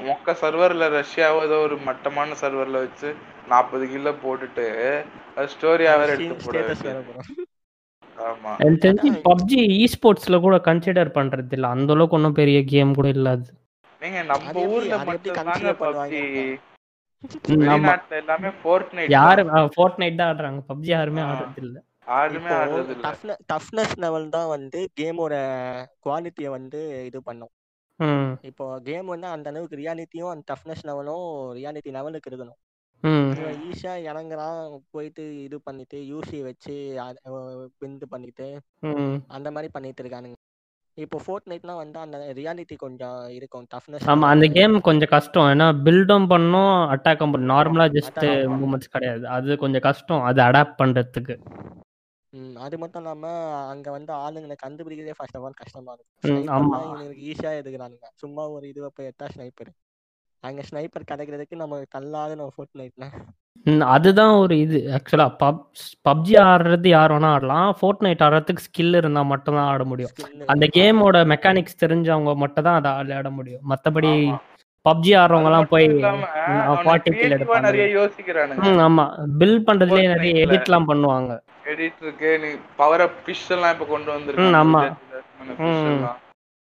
மொக்க சர்வர்ல ரஷ்யாவோ ஏதோ ஒரு மட்டமான சர்வர்ல வச்சு நாற்பது கிலோ போட்டுட்டு அது ஸ்டோரியா வேற எடுத்து போட ஆமா. தெரிஞ்சு பப்ஜி இ ஸ்போர்ட்ஸ்ல கூட கன்சிடர் பண்றது இல்ல. அந்த அளவுக்கு ஒன்றும் பெரிய கேம் கூட இல்ல அது. நீங்க நம்ம ஊர்ல மட்டும் தாங்க பப்ஜி எல்லாமே ஃபோர்ட் நைட் யாரு ஃபோர்ட் நைட் தான் ஆடுறாங்க. பப்ஜி யாருமே. ஆடுறது இல்ல. டஃப்னஸ் லெவல் தான் வந்து கேமோட குவாலிட்டியை வந்து இது பண்ணும். ம். இப்போ கேம் வந்து அந்த அளவுக்கு ரியாலிட்டியும் அந்த டஃப்னஸ் லெவலும் ரியாலிட்டி லெவலுக்கு இருக்கணும். ஈஸியா இறங்குறான் போயிட்டு இது பண்ணிட்டு யூசி வச்சு பிந்து பண்ணிட்டு ம். அந்த மாதிரி பண்ணிட்டு இருக்கானுங்க. இப்போ ஃபோர்ட் நைட்லாம் வந்து அந்த ரியாலிட்டி கொஞ்சம் இருக்கும் டஃப்னஸ் ஆமா அந்த கேம் கொஞ்சம் கஷ்டம். ஏன்னா பில்டும் பண்ணும் அட்டாக்கும் பண்ணும். நார்மலா ஜஸ்ட். மூமெண்ட்ஸ் கிடையாது. அது கொஞ்சம் கஷ்டம். அது அடாப்ட் பண்றதுக்கு. ம் அது மட்டும் இல்லாம அங்க வந்து ஆளுங்களை கண்டுபிடிக்கிறதே ஃபர்ஸ்ட் ஆஃப் ஆல் கஷ்டமா இருக்கும் இவனுக்கு ஈஸியா எடுக்கிறானுங்க சும்மா ஒரு இதுவை போய் எடுத்தா ஸ்னைப்பர் அங்க ஸ்னைப்பர் கிடைக்கிறதுக்கு நம்ம கல்லாத நம்ம ஃபோர்ட் நைட்ல அதுதான் ஒரு இது. ஆக்சுவலா பப் பப்ஜி ஆடுறது யார் வேணா ஆடலாம். ஃபோர்ட் நைட் ஆடுறதுக்கு ஸ்கில் இருந்தா மட்டும் தான் ஆட முடியும். அந்த கேமோட மெக்கானிக்ஸ் தெரிஞ்சவங்க மட்டும் தான் அதை விளையாட முடியும். மத்தபடி. பப்ஜி ஆடுறவங்க எல்லாம் போய் ஃபார்ட்டி கில் ஆமா. பில் பண்றதுலயே நிறைய Fortnite-ல. எடிட்லாம் பண்ணுவாங்க. எடிட் இருக்கு நீ பவர் அப் ஃபிஷ் எல்லாம் இப்ப கொண்டு வந்திருக்காங்க. ஆமா.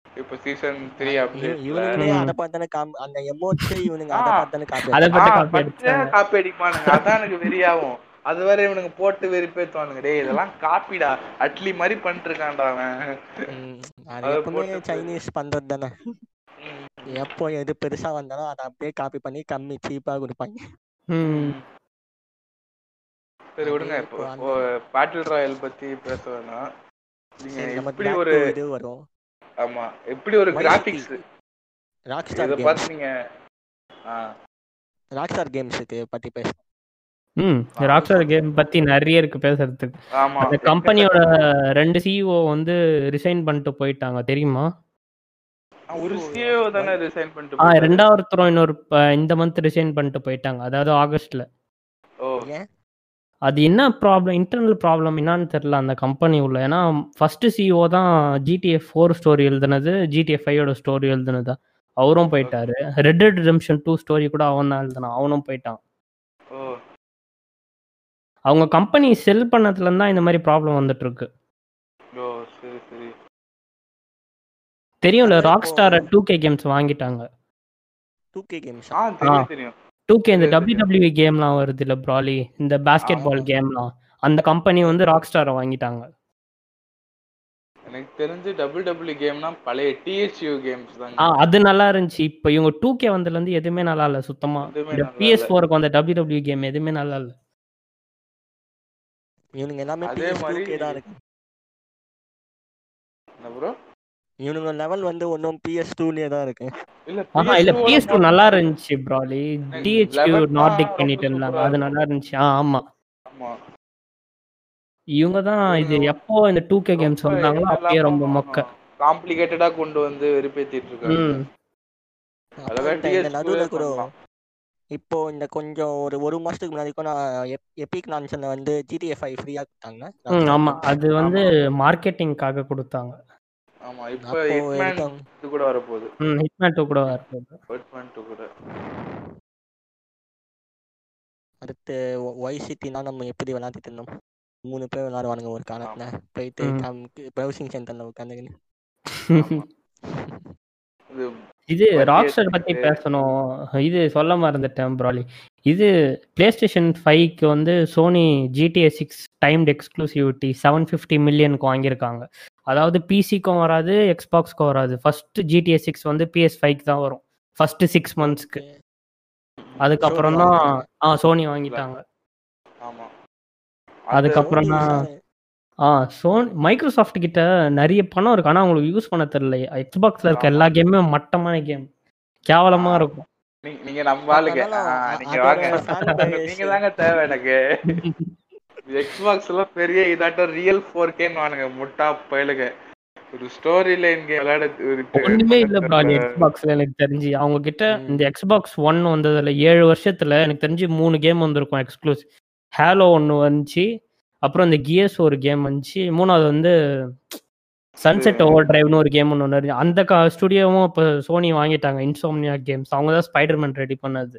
இப்ப சீசன் த்ரீ அப்டேட்ல இவனுங்களே ம். அதை பார்த்தானே காம் அந்த எமோட்ஸே இவனுங்க அதை. பார்த்தானே காப்பி அதை பத்தி ஆ, காப்பி அடிப்பானுங்க. அதான் எனக்கு வெறியாகும் அது வரை இவனுங்க போட்டு வெறிப்பேத்துவானுங்க. டேய் இதெல்லாம் காப்பிடா அட்லி மாதிரி பண்ணிட்டு இருக்கான்டா அது எப்பவுமே சைனீஸ் பண்றது தானே. எப்போ எது பெருசா வந்தாலும் அதை அப்படியே காப்பி பண்ணி கம்மி சீப்பா கொடுப்பாங்க. சரி விடுங்க. இப்போ பேட்டில் ராயல் பத்தி பேச வேணாம். நீங்க எப்படி ஒரு இது வரும். ஆமா எப்படி ஒரு கிராபிக்ஸ். ராக்ஸ்டார் இத கேம்ஸ் பார்த்து நீங்க ராக்ஸ்டார் கேம்ஸுக்கு பத்தி பேச ம் ராக்ஸ்டார் கேம் பத்தி நிறைய இருக்கு பேசுறதுக்கு. ஆமா. அந்த கம்பெனியோட ரெண்டு சிஇஓ வந்து ரிசைன் பண்ணிட்டு போயிட்டாங்க தெரியுமா? ஆ, ஒரு சிஓ தானே ரிசைன் பண்ணிட்டு ஆ. ரெண்டாவதுத்தரம் இன்னொரு இந்த மந்த் ரிசைன் பண்ணிட்டு போயிட்டாங்க அதாவது ஆகஸ்ட்ல. ஓ. அது என்ன ப்ராப்ளம் இன்டர்னல் ப்ராப்ளம் என்னன்னு தெரியல அந்த கம்பெனி உள்ள. ஏன்னா ஃபர்ஸ்ட் சிஇஓ தான் ஜிடிஎஃப் ஃபோர் ஸ்டோரி எழுதுனது ஜிடிஎஃப் ஃபைவோட ஸ்டோரி எழுதுனது. அவரும் போயிட்டாரு. Red Dead Redemption two story கூட அவன் தான் எழுதுனான் அவனும் போயிட்டான். அவங்க கம்பெனி செல் பண்ணதுல இருந்தா இந்த மாதிரி ப்ராப்ளம் வந்துட்டு இருக்கு ஓ சரி சரி. தெரியும்ல rock star two K games வாங்கிட்டாங்க. டூ கே கேம்ஸ் தெரியும். டூ கே இந்த டபிள்யூ டபிள்யூ கேம்லாம் வருது இல்ல ப்ராலி இந்த பாஸ்கெட் பால். கேம்லாம் அந்த கம்பெனி வந்து ராக் ஸ்டாரை வாங்கிட்டாங்க. எனக்கு தெரிஞ்சு டபுள் டபுள்யூ கேம்னா பழைய டிஹெச்யூ கேம்ஸ் ஆ தாங்க. அது நல்லா இருந்துச்சு. இப்போ இவங்க டூ கே வந்ததுல இருந்து எதுவுமே நல்லா இல்ல. சுத்தமா பிஎஸ். ஃபோருக்கு வந்த டபிள்யூ டபிள்யூ கேம் எதுவுமே நல்லா இல்ல. இவனுங்க எல்லாமே அதே மாதிரி- தான் இருக்கு. என்ன ப்ரோ இவனுங்க லெவல் வந்து ஒன்றும் பிஎஸ் டூலேயே தான் இருக்கு. இல்ல ஆஹா இல்ல PS2 பிஎஸ் டூ நல்லா இருந்துச்சு ப்ராலி டிஹெச்கியூ 11 நார்டிக் பண்ணிட்டு இருந்தாங்க அது. நல்லா இருந்துச்சு. ஆமா. ஆமா. இவங்க தான் இது எப்போ இந்த டூ கே கேம்ஸ் வந்தாங்களோ அப்பயே ரொம்ப மொக்க. காம்ப்ளிகேட்டடா கொண்டு வந்து வெறுப்பேத்திட்டு இருக்காங்க ம். அப்புறம் அழகா இந்த- இந்த TS2 நடுவுல கூட பண்ணலாம். இப்போ இந்த கொஞ்சம் ஒரு ஒரு மாசத்துக்கு முன்னாடி கூட நான் எபிக் லான்ச்ல வந்து ஜிடிஎஃப் ஃபைவ் ஃப்ரீயா கொடுத்தாங்க. ஆமா. அது வந்து மார்க்கெட்டிங்காக கொடுத்தாங்க. ஆமா இப்ப ஹிட்மேன் எடுத்தவங்க இது கூட வரப்போகுது. ம் ஹிட்மேன் டூ கூட வரப்போகுது. ஹிட்மேன் டூ கூட. அடுத்து ஒய் சிட்டினா நம்ம எப்படி விளையாடிட்டு இருந்தோம்? மூணு பேர் விளையாடுவானுங்க ஒரு காலத்துல. போயிட்டு. ப்ரௌசிங் சென்டர்ல உட்காந்துக்கின்னு. இது ராக்ஸ்டார் பத்தி. பேசணும். இது சொல்ல மறந்துட்டேன் ப்ராலி. இது பிளே ஸ்டேஷன் ஃபைவ்க்கு வந்து Sony GTA six timed exclusivity seven fifty மில்லியனுக்கு வாங்கியிருக்காங்க. அதாவது பிசிக்கும் வராது எக்ஸ்பாக்ஸ்க்கும் வராது. ஃபர்ஸ்ட் ஜிடிஏ சிக்ஸ் வந்து பிஎஸ் ஃபைவ்க்கு தான் வரும். ஃபர்ஸ்ட் சிக்ஸ் மந்த்ஸ்க்கு அதுக்கப்புறம் தான் ஆ சோனி வாங்கிட்டாங்க. ஆமா. அதுக்கப்புறம் தான் ஆ சோனி மைக்ரோசாஃப்ட் கிட்ட நிறைய பணம் இருக்கு. ஆனா அவங்களுக்கு யூஸ் பண்ண தெரியல. எக்ஸ்பாக்ஸ்ல இருக்க எல்லா கேமுமே மட்டமான கேம் கேவலமா. இருக்கும். நீங்க நம்ம ஆளுங்க. நீங்க வாங்க. நீங்க தாங்க தேவை எனக்கு. எக்ஸ்பாக்ஸ் எல்லாம் பெரிய இதாட்டம் ரியல் ஃபோர் கேன்னு வானுங்க முட்டா பயலுங்க ஒரு ஸ்டோரி லைன் கேம் விளையாட ஒண்ணுமே இல்ல ப்ராலி எக்ஸ்பாக்ஸ்ல எனக்கு தெரிஞ்சு. அவங்க கிட்ட. இந்த எக்ஸ்பாக்ஸ் ஒன் வந்ததுல ஏழு வருஷத்துல எனக்கு தெரிஞ்சு மூணு கேம் வந்திருக்கும் எக்ஸ்க்ளூசிவ் ஹேலோ ஒன்னு வந்துச்சு அப்புறம் இந்த கியர்ஸ் ஒரு கேம் வந்துச்சு மூணாவது வந்து சன்செட் ஓவர் டிரைவ்னு ஒரு கேம் ஒன்று ஒன்று அந்த ஸ்டுடியோவும் இப்போ சோனி வாங்கிட்டாங்க இன்சோம்னியா கேம்ஸ் அவங்க தான் ஸ்பைடர்மேன் ரெடி பண்ணது.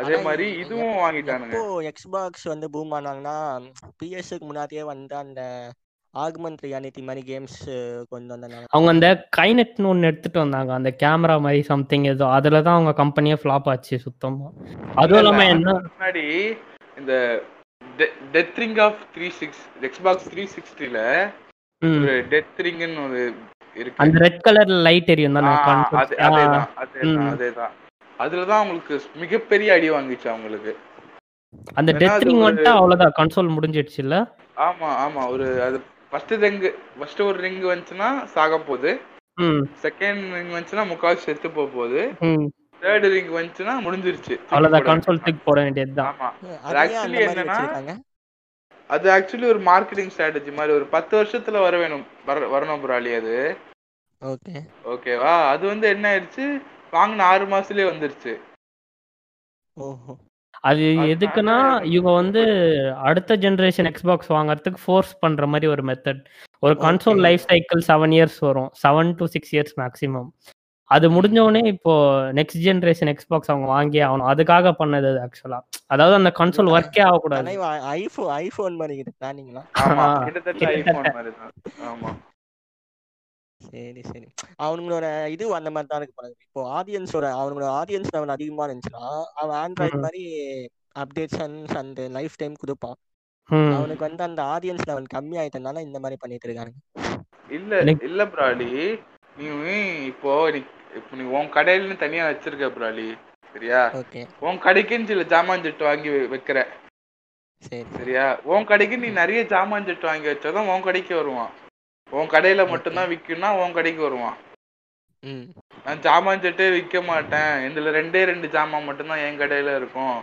அதே மாதிரி இதுவும் வாங்கிட்டானுங்க. எப்போ எக்ஸ்பாக்ஸ் வந்து பூம் ஆனாங்கன்னா பிஎஸ்க்கு முன்னாடியே வந்து அந்த ஆகுமெண்ட் ரியாலிட்டி மாதிரி கேம்ஸ் கொண்டு வந்தாங்க அவங்க அந்த கைனெட்னு ஒன்று எடுத்துட்டு வந்தாங்க. அந்த கேமரா மாதிரி சம்திங் ஏதோ. அதில் தான் அவங்க கம்பெனியே ஃப்ளாப் ஆச்சு சுத்தமா. அதுவும் இல்லாம என்ன? முன்னாடி இந்த death ring of three six Xbox three சிக்ஸ்டில. ஒரு டெத் ரிங்னு ஒரு இருக்கு. அந்த ரெட் கலர்ல லைட் எரியும் தானே அதேதான் அதேதான். ம். அதேதான் அதுலதான் அவங்களுக்கு மிகப்பெரிய அடி வாங்கிச்சு அவங்களுக்கு. அந்த டெத் ரிங் வந்துட்டு அவ்வளவுதான் கன்சோல் முடிஞ்சிடுச்சு இல்ல ஆமா ஆமா ஒரு அது ஃபர்ஸ்ட் ரிங் ஃபர்ஸ்ட் ஒரு ரிங் வந்துச்சுன்னா சாக போகுது. ம். செகண்ட் ரிங் வந்துச்சுன்னா முக்கால் செத்து போக போகுது. ம். தேர்ட் ரிங் வந்துச்சுன்னா முடிஞ்சிருச்சு. அவ்வளவுதான் கன்சோல். தூக்கி போட வேண்டியதுதான். ஆமா. அது ஏன் actually அந்த மாதிரி என்னன்னா, அது ஆக்சுவலி ஒரு மார்க்கெட்டிங் ஸ்ட்ராட்டஜி மாதிரி ஒரு பத்து வருஷத்துல வர வேணும் வர- வரணும் ப்ராலி அது. ஓகே. ஓகேவா? அது வந்து என்ன ஆயிடுச்சு? வாங்கின ஆறு மாசத்துலயே வந்துருச்சு. அது எதுக்குன்னா இவங்க வந்து அடுத்த ஜெனரேஷன் எக்ஸ்பாக்ஸ் வாங்குறதுக்கு ஃபோர்ஸ் பண்ற மாதிரி ஒரு மெத்தட் ஒரு console. Life cycle seven years வரும். Seven to six years maximum அது முடிஞ்ச உடனே இப்போ நெக்ஸ்ட் ஜெனரேஷன் எக்ஸ்பாக்ஸ் அவங்க வாங்கியே ஆகணும். அதுக்காக பண்ணது அது ஆக்சுவலா அதாவது அந்த கன்சோல் ஒர்க்கே ஆகக்கூடாது. ஐஃபோன் ஐஃபோன் மாதிரி கிட்டத்தட்ட சரி சரி. அவனுங்களோட இது அந்த மாதிரி தான் இருக்கு பாருங்க. இப்போ ஆடியன்ஸோட அவங்களோட ஆடியன்ஸ் லெவல் அதிகமா இருந்துச்சுன்னா அவன் ஆண்ட்ராய்டு. மாதிரி அப்டேட்ஸ் அண்ட் லைஃப் டைம் கொடுப்பான். அவனுக்கு வந்து அந்த ஆடியன்ஸ் லெவல் கம்மி ஆயிட்டனால இந்த மாதிரி பண்ணிட்டு இருக்காங்க இல்ல இல்ல ப்ராலி. நீ இப்போ நீ இப்போ நீ உன் கடையில தனியா வச்சிருக்க ப்ராலி. சரியா? ஓகே. உன் கடைக்குன்னு சில ஜாமான் செட்டு வாங்கி வைக்கிற. சரி. சரியா? உன் கடைக்கு நீ நிறைய ஜாமான் செட்டு வாங்கி வச்சாதான் உன் கடைக்கு வருவான். உன் கடையில மட்டும்தான் விற்கும்னா உன் கடைக்கு வருவான். ம். நான் ஜாமான் செட்டே விற்க மாட்டேன். இதுல ரெண்டே ரெண்டு ஜாமான் மட்டும்தான் என் கடையில இருக்கும்.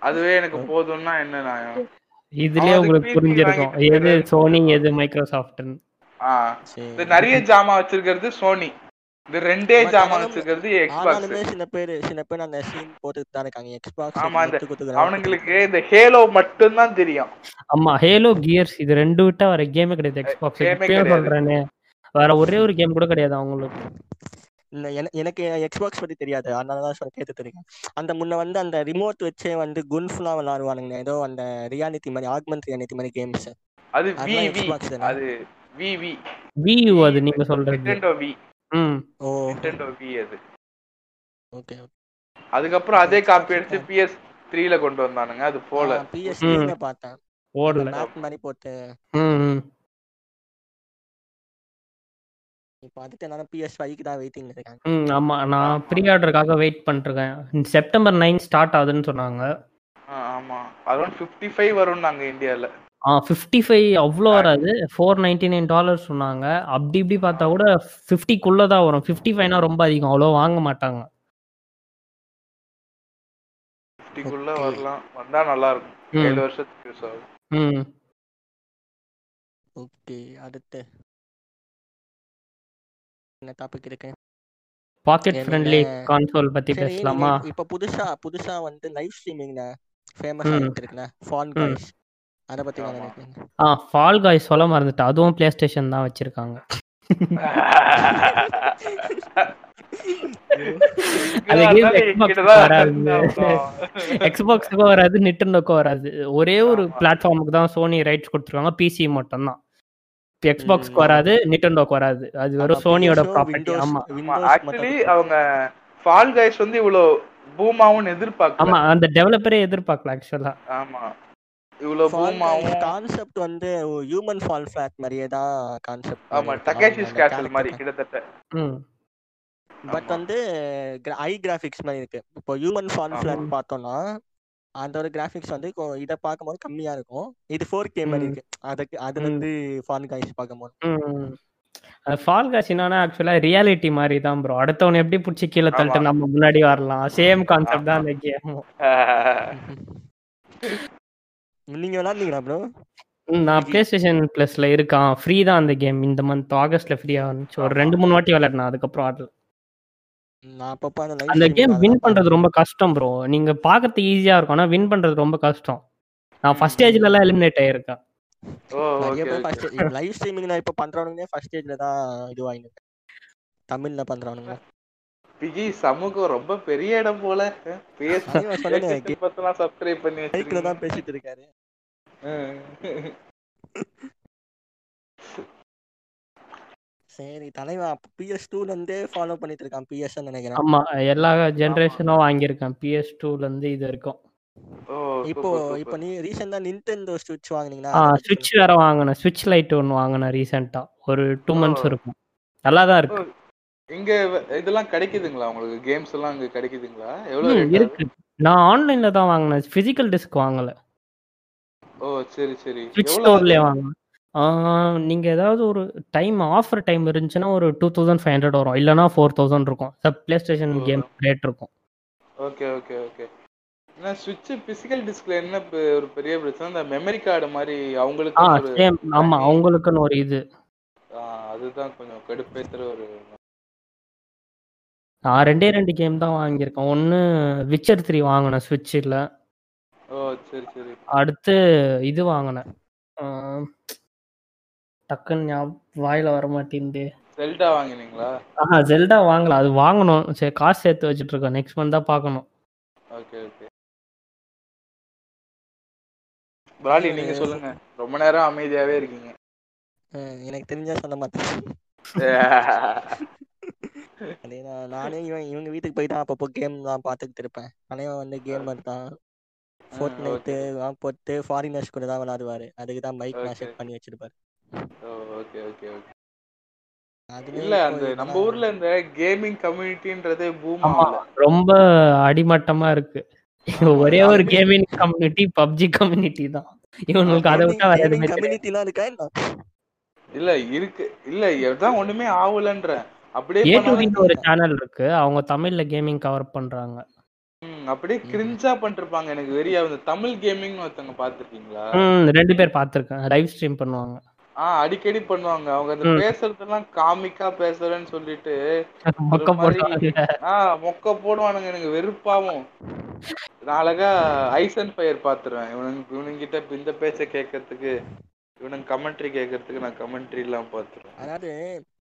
அதுவே எனக்கு போதும்னா என்ன நியாயம் இதுலயே உங்களுக்கு புரிஞ்சிருக்கும். எது. சோனி எது இந்த நிறைய ஜாமான் வச்சிருக்கிறது சோனி. இந்த ரெண்டே But ஜாமான் ஆனாலும்- வச்சிருக்கிறது எக்ஸ்பாக்ஸ் ஆனாலுமே சில பேர் சில பேர் அந்த சீன் போட்டுட்டு தான் இருக்காங்க. எக்ஸ்பாக்ஸ் ஆமா இந்த அவனுங்களுக்கு இந்த ஹேலோ தெரியும். ஆமா ஹேலோ கியர்ஸ் இது ரெண்டு விட்டா வேற கேமே கிடையாது. எக்ஸ்பாக்ஸ். சொல்றேனே. வேற ஒரே ஒரு கேம் கூட கிடையாது அவங்களுக்கு. இல்ல எனக்கு எக்ஸ்பாக்ஸ் பத்தி தெரியாது. அதனால தான் சொல்ல கேட்டுட்டு இருக்கேன். அந்த முன்ன வந்து அந்த ரிமோட் வச்சே வந்து குன்ஃபுல்லாம் விளாடுவானுங்க. ஏதோ அந்த ரியாலிட்டி மாதிரி ஆக்மெண்ட் ரியாலிட்டி மாதிரி கேம்ஸ் அது வி வி? அது வி வி வியூ அது நீங்க சொல்றது. நிட்டெண்டோ வி அது. ஓகே அதுக்கப்புறம் அதே காப்பி தான். பிஎஸ் த்ரீல கொண்டு வந்தானுங்க. அது போல. பிஎஸ்டில பார்த்தேன். ஓடல மேப் மாதிரி போட்டு. இப்போ அதுக்கு என்னால பிஎஸ் ஃபைவ்க்கு தான் வெயிட்டிங் இருக்காங்க. ம் ஆமா. நான் ப்ரீ ஆர்டருக்காக வெயிட் பண்ணிருக்கேன். செப்டம்பர் நைன் ஸ்டார்ட் ஆகுதுன்னு சொன்னாங்க. ஆமா. அரௌண்ட் ஃபிஃப்டி ஃபைவ் வரும் நாங்க இந்தியால ஆ ஃபிஃப்டி ஃபைவ் அவ்வளோ வராது. ஃபோர் நைன்டி நைன் டாலர் சொன்னாங்க. அப்படி இப்படி பார்த்தா கூட ஃபிஃப்டிக்குள்ளே தான் வரும். ஃபிஃப்டி ஃபைவ்னா ரொம்ப அதிகம். அவ்வளோ வாங்க மாட்டாங்க. ஃபிஃப்டிக்குள்ள Okay. வரலாம். வந்தா நல்லா இருக்கும். ம். ஏழு வருஷத்துக்கு யூஸ் ஆகும். ம். ஓகே அடுத்து. என்ன டாபிக் இருக்கு? பாக்கெட் ஃப்ரெண்ட்லி கான்சோல் நீங்க பேசலாமா? இப்ப புதுசா புதுசா வந்து லைவ் ஸ்ட்ரீமிங்ல ஃபேமஸ். ஆயிட்டு ஃபான். காய்ஸ் அத பத்தி. நினைக்கிறீங்க? ஆ ஃபால் காய்ஸ் சொல்ல மறந்துட்டேன். அதுவும் பிளே ஸ்டேஷன் தான் வச்சிருக்காங்க. எக்ஸ்பாக்ஸுக்கும் வராது. நிட்டண்டோக்கும் வராது ஒரே ஒரு. பிளாட்ஃபார்முக்கு தான் சோனி ரைட்ஸ் கொடுத்துருக்காங்க. பிசி மட்டும் தான் எக்ஸ்பாக்ஸ்க்கு. வராது நிட்டண்டோக்கு வராது. அது வெறும் சோனியோட ப்ராப்பர்ட்டி ஆமா. ஆக்சுவலி அவங்க ஃபால் கைஸ் வந்து இவ்வளவு பூமாவும் எதிர்பார்க்கல. ஆமா அந்த டெவலப்பரே எதிர்பார்க்கல ஆக்சுவலா ஆமா. இவ்வளவு கான்செப்ட் வந்து ஹியூமன் ஃபால் ஃபிளாட் மாதிரியே தான் கான்செப்ட் ஆமா டகேஷிஸ் கேசல் மாதிரி கிட்டத்தட்ட. ம். பட். வந்து ஐ கிராஃபிக்ஸ் மாதிரி இருக்கு. இப்போ ஹியூமன் ஃபால். ஃபிளாட் பார்த்தோம்னா அதோட கிராஃபிக்ஸ் வந்து இத பார்க்கும்போது கம்மியா இருக்கும். இது ஃபோர் கே மாதிரி. இருக்கு. அதுக்கு அது. வந்து ஃபான் காய்ஸ் பார்க்கும்போது. ம் ஃபால் காஸ் என்னன்னா ஆக்சுவலா ரியாலிட்டி மாதிரி தான் ப்ரோ அடுத்தவன் எப்படி பிடிச்சி கீழே தள்ளிட்டு. நம்ம முன்னாடி வரலாம். சேம் கான்செப்ட் தான் அந்த கேமும் நீங்க விளாண்டீங்களா ப்ரோ நான் பிளே ஸ்டேஷன் பிளஸ்ல இருக்கான். ஃப்ரீ தான் அந்த கேம் இந்த மந்த் ஆகஸ்ட்ல ஃப்ரீயா வந்துச்சு ஒரு. ரெண்டு மூணு வாட்டி விளையாடினேன் அதுக்கப்புறம் ஆடல. நான் அந்த கேம் வின். பண்றது ரொம்ப கஷ்டம் ப்ரோ நீங்க பாக்குறது ஈஸியா இருக்கும். ஆனா வின் பண்றது ரொம்ப கஷ்டம். நான் ஃபர்ஸ்ட் ஸ்டேஜ்ல எல்லாம் எலிமினேட் ஆயிருக்கேன். லைவ் ஸ்ட்ரீமிங்ல இப்ப பண்றவனுங்க ஃபர்ஸ்ட் ஸ்டேஜ்ல தான் இது வாங்கினது தமிழ்ல பண்றவனுங்க. பிகி சமூகம் ரொம்ப பெரிய இடம் போல. சொன்னேனே, பத்தெல்லாம் சப்ஸ்கிரைப் பண்ணி வச்சிருக்கீங்க தான் பேசிட்டு இருக்காரு. சரி தலைவா பிஎஸ் டூல இருந்தே ஃபாலோ பண்ணிட்டு இருக்கான் பிஎஸ் நினைக்கிறேன். ஆமா எல்லா ஜெனரேஷனும் வாங்கியிருக்கேன் பிஎஸ் டூல இருந்து இது வரைக்கும். ஓ இப்போ இப்போ நீ ரீசெண்டா நிண்டெண்டோ ஸ்விட்ச் ஸ்விட்ச் சொல்லுங்க வேற வாங்கினேன் ஸ்விட்ச் லைட் ஒன்று வாங்கினேன் ரீசெண்டாக ஒரு டூ மந்த்ஸ் இருக்கும். நல்லா தான் இருக்கு. இங்க இதெல்லாம் கிடைக்குதுங்களா உங்களுக்கு? கேம்ஸ் எல்லாம் இங்க கிடைக்குதுங்களா? எவ்வளவு இருக்கு. நான் ஆன்லைன்ல தான் வாங்கினேன். ஃபிசிக்கல் டிஸ்க் வாங்கல. ஓ சரி சரி. ஸ்டோர்லேயே வாங்கினேன். நீங்கள் ஏதாவது ஒரு டைம் ஆஃபர் டைம் இருந்துச்சுன்னா ஒரு டூ தௌசண்ட் ஃபைவ் ஹண்ட்ரட் வரும். இல்லைனா ஃபோர் தௌசண்ட் இருக்கும். ப்ளே ஸ்டேஷன் கேம் ரேட் இருக்கும். ஓகே ஓகே ஓகே ஏன்னா சுவிட்ச் பிசிக்கல் டிஸ்க்ல என்ன ஒரு பெரிய பிரச்சனை? இந்த மெமரி கார்டு மாதிரி ஆ அவங்களுக்குன்னு ஒரு சேம் ஆமாம் தனி அவங்களுக்குன்னு ஒரு இது. அதுதான் கொஞ்சம் கடுப்பேத்துற ஒரு நான் ரெண்டே ரெண்டு கேம் தான் வாங்கியிருக்கேன். ஒன்று விச்சர் த்ரீ வாங்கினேன் ஸ்விட்சில் ஓ சரி சரி. அடுத்து இது வாங்கினேன். டக்குன்னு வாயில வர மாட்டேங்குது. செல்டா வாங்கினீங்களா? ஆஹா ஜெல்டா வாங்கல. அது வாங்கணும். சரி காசு சேர்த்து வச்சுட்டு இருக்கோம் நெக்ஸ்ட் மந்த் தான் பார்க்கணும். Okay okay. பிராலி ஒரு நீங்க சொல்லுங்க. ரொம்ப நேரம் அமைதியாவே இருக்கீங்க. எனக்கு தெரிஞ்சா சொல்ல மாட்டேன். அதேதான் நானே இவன் இவங்க வீட்டுக்கு போயிட்டு அப்பப்போ கேம் தான் பார்த்துக்கிட்டு இருப்பேன். ஆனால் வந்து கேமர் தான் ஃபோர்ட் நைட்டு போட்டு ஃபாரினர்ஸ் கூட தான் விளாடுவாரு அதுக்கு தான் மைக் நான் செட் பண்ணி வச்சிருப்பாரு. ஓகே ஓகே இல்ல அந்த நம்ம ஊர்ல இந்த கேமிங் கம்யூனிட்டின்றதே பூம் ரொம்ப அடிமட்டமா இருக்கு. ஒரே ஒரு கேமிங் கம்யூனிட்டி பப்ஜி கம்யூனிட்டி தான். இவங்களுக்கு அதை விட்டா வேற எதுவுமே கம்யூனிட்டிலாம் இருக்கா என்ன? இல்ல இருக்கு. இல்ல எதான் ஒண்ணுமே ஆகலன்றேன் அப்படியே ஒரு சேனல் இருக்கு. அவங்க தமிழ்ல கேமிங் கவர் பண்றாங்க. ம், அப்படியே. கிரிஞ்சா பண்ணிருப்பாங்க எனக்கு வெறியா இந்த தமிழ் கேமிங்னு ஒருத்தவங்க பாத்துருக்கீங்களா ம் ரெண்டு பேர் பார்த்துருக்கேன். லைவ் ஸ்ட்ரீம் பண்ணுவாங்க. ஆ அடிக்கடி பண்ணுவாங்க. அவங்க அந்த பேசுறதெல்லாம் காமிக்கா பேசுறேன்னு சொல்லிட்டு ஒரு மொக்க மாதிரி போடுவாங்க. ஆ மொக்க போடுவானுங்க. எனக்கு வெறுப்பாவும். நான் அழகா ஐஸ் அண்ட் ஃபயர் பாத்துருவேன் இவனுங்க இவனுங்கிட்ட இந்த பேச்ச கேட்கறதுக்கு இவனுங்க கமெண்ட்ரி கேட்கறதுக்கு நான் கமெண்ட்ரி எல்லாம் பாத்துருவேன் அதாவது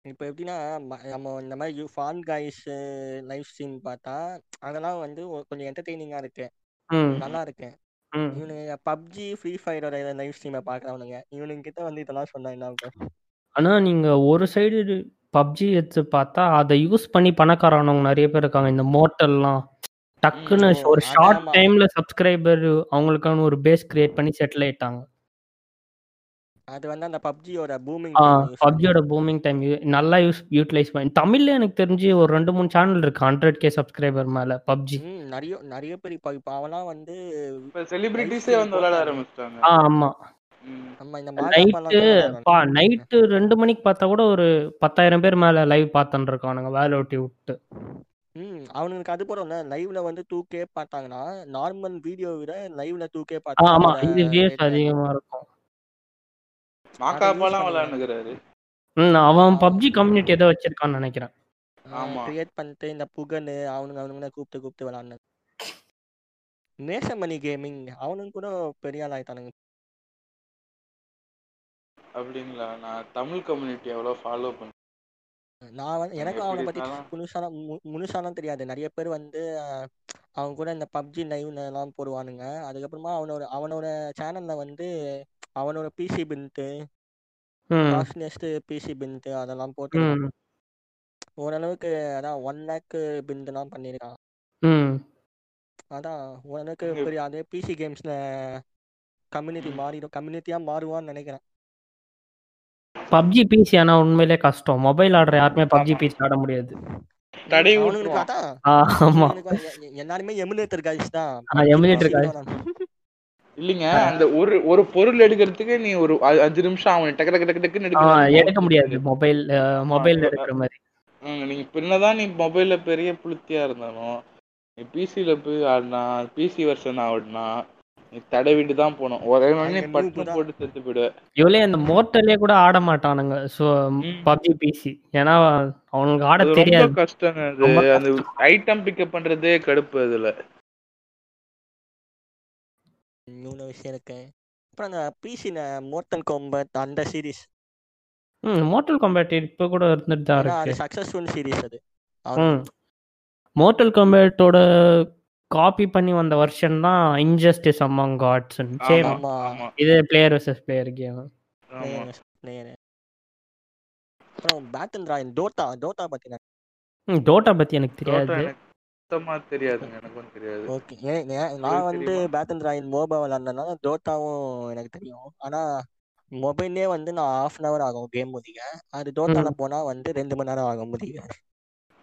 இப்போ எப்படின்னா ம- நம்ம இந்த மாதிரி ஃபான் காய்ஸ் லைவ் ஸ்ட்ரீம் பார்த்தா அதெல்லாம் வந்து கொஞ்சம் என்டர்டெய்னிங்காக இருக்கு. ம். நல்லா இருக்கு. ம். இவனுங்க பப்ஜி ஃப்ரீ ஃபயரோட லைவ் ஸ்ட்ரீமை பார்க்குறவனுங்க இவனுங்க கிட்ட வந்து இதெல்லாம் சொன்னா என்ன ஆகும்? ஆனா நீங்க ஒரு சைடு பப்ஜி எடுத்து பார்த்தா அதை யூஸ் பண்ணி பணக்காரவங்க நிறைய பேர் இருக்காங்க. இந்த மோட்டல்லாம் டக்குன்னு ஓ ஒரு ஷார்ட் ஆமா. டைம்ல சப்ஸ்கிரைபர் அவங்களுக்கான ஒரு பேஸ் கிரியேட் பண்ணி செட்டில் ஆயிட்டாங்க. அது வந்து அந்த பப்ஜியோட பூமிங் பப்ஜியோட பூமிங் டைம் நல்லா யூஸ் யூட்டிலைஸ் பண்ணி தமிழ்ல எனக்கு தெரிஞ்சு ஒரு ரெண்டு மூணு சேனல் இருக்கு ஹண்ட்ரட் கே சப்ஸ்கிரைபர் மேல பப்ஜி. ம் நிறைய நிறைய பேர் இப்போ இப்போ அவன்லாம் வந்து செலிபிரிட்டிஸே வந்து விளையாட ஆரம்பிச்சிட்டாங்க. ஆ ஆமா. ம். நம்ம இந்த மாகாப்பாலாம் நைட்டு ரெண்டு மணிக்கு பார்த்தா கூட ஒரு பத்தாயிரம் பேர் மேல லைவ் பார்த்துட்டு இருக்கானுங்க வேலை ஒட்டி விட்டு. ம் அவனுக்கு அது போறோம்ல லைவ்ல வந்து டூ கே பார்த்தாங்கன்னா நார்மல் வீடியோ விட லைவ்ல டூ கே ஆ பார்த்தா ஆமா இது வியூஸ் ரேட் அதிகமா இருக்கும். ம் அவன் பப்ஜி கம்யூனிட்டி ஏதோ வச்சிருக்கான்னு நினைக்கிறேன். ஆமா. கிரியேட் பண்ணிட்டு இந்த புகழ் அவனுங்க அவனுங்க கூப்பிட்டு கூப்பிட்டு விளாட்னது நேசமணி கேமிங் அவனுங்க கூட பெரிய ஆள் ஆயிட்டானுங்க. அப்படிங்களா? நான் தமிழ் கம்யூனிட்டி எவ்வளவு ஃபாலோ பண்ணேன் நான் வந்து நாங்க எனக்கும் அவனை பத்தி இருந்தாலும் முழுசாலாம் தெரியாது. நிறைய பேர் வந்து அவன் கூட இந்த பப்ஜி லைவ்ல எல்லாம் போடுவானுங்க. அதுக்கப்புறமா அவனோட அவனோட சேனல்ல வந்து அவனோட PC build costliest PC build அதெல்லாம் ம். ஓரளவுக்கு அதான் ஒன் லேக் பின்ட்டுலாம் பண்ணியிருக்கான் அதான் ஓரளவுக்கு பெரிய அதே பிசி கேம்ஸ்ல கம்யூனிட்டி. மாறிடும். கம்யூனிட்டியா மாறுவான்னு நினைக்கிறேன். பப்ஜி பிசி ஆனா உண்மையிலே கஷ்டம். மொபைல் ஆடுற யாருமே பப்ஜி பிசி ஆட முடியாது. தடை ஆமா. எல்லாருமே எமுலேட்டர் தான். எமுலேட்டர் இல்லைங்க அந்த ஒரு ஒரு பொருள் எடுக்கிறதுக்கு நீ ஒரு அஞ்சு நிமிஷம் அவன் டக்கு டக்கு டக்கு டக்குன்னு எடுக்க மவுஸ் முடியாது. மொபைல் மொபைல் எடுக்கிற மாதிரி. ம், நீ பின்னதான் நீ மொபைல்ல பெரிய புளுத்தியா இருந்தாலும் நீ பிசில போய் ஆடினா பிசி வெர்ஷன் ஆடினா தடவிட்டு தான் போகணும் ஒரே பட்டுன்னு தான். போட்டு செத்து போயிடுவ. இவளே அந்த மோட்டர்லயே கூட ஆட மாட்டானுங்க. ம். PUBG PC. ஏன்னா அவனுக்கு ஆட அது ரொம்ப தெரியாது. கஷ்டங்க அது. அந்த கஷ்டம். ஐட்டம் பிக்கப் பண்றதே கடுப்பு அதுல. இவ்வளோ விஷயம் இருக்கு. அப்புறம் அந்த பிசில மோர்டல் காம்பட் அந்த சீரிஸ் ம் மோட்டல் காம்பேட் இப்போ கூட இருந்துட்டு தான் ஏன்னா அது இருக்கு சக்சஸ்ஃபுல் சீரிஸ் அது. ம். அவனுக்கு மோட்டல் காம்பேட்டோட காப்பி பண்ணி வந்த வருஷன் தான் இன்ஜஸ்டிஸ் அமாங் காட்ஸ் சேம் இது பிளேயர் வர்சஸ் பிளேயர் கேம் ஆமா. பிளேயர் பிளேயர் அப்புறம் பேட்டில் ராயல் டோட்டா டோட்டா பத்தின ம் டோட்டா பத்தி எனக்கு தெரியாது. எனக்கு சுத்தமா தெரியாதுங்க எனக்கும் தெரியாது. ஓகே நான் வந்து? பேட்டன் ராயல் மோபா விளாட்றதுனால தோட்டாவும் எனக்கு தெரியும். ஆனா மொபைல்லே வந்து நான் half அன் ஹவர் ஆகும் கேம் முடிக்க. அது தோட்டால போனா வந்து ரெண்டு மணி நேரம் ஆகும் முடிக்க.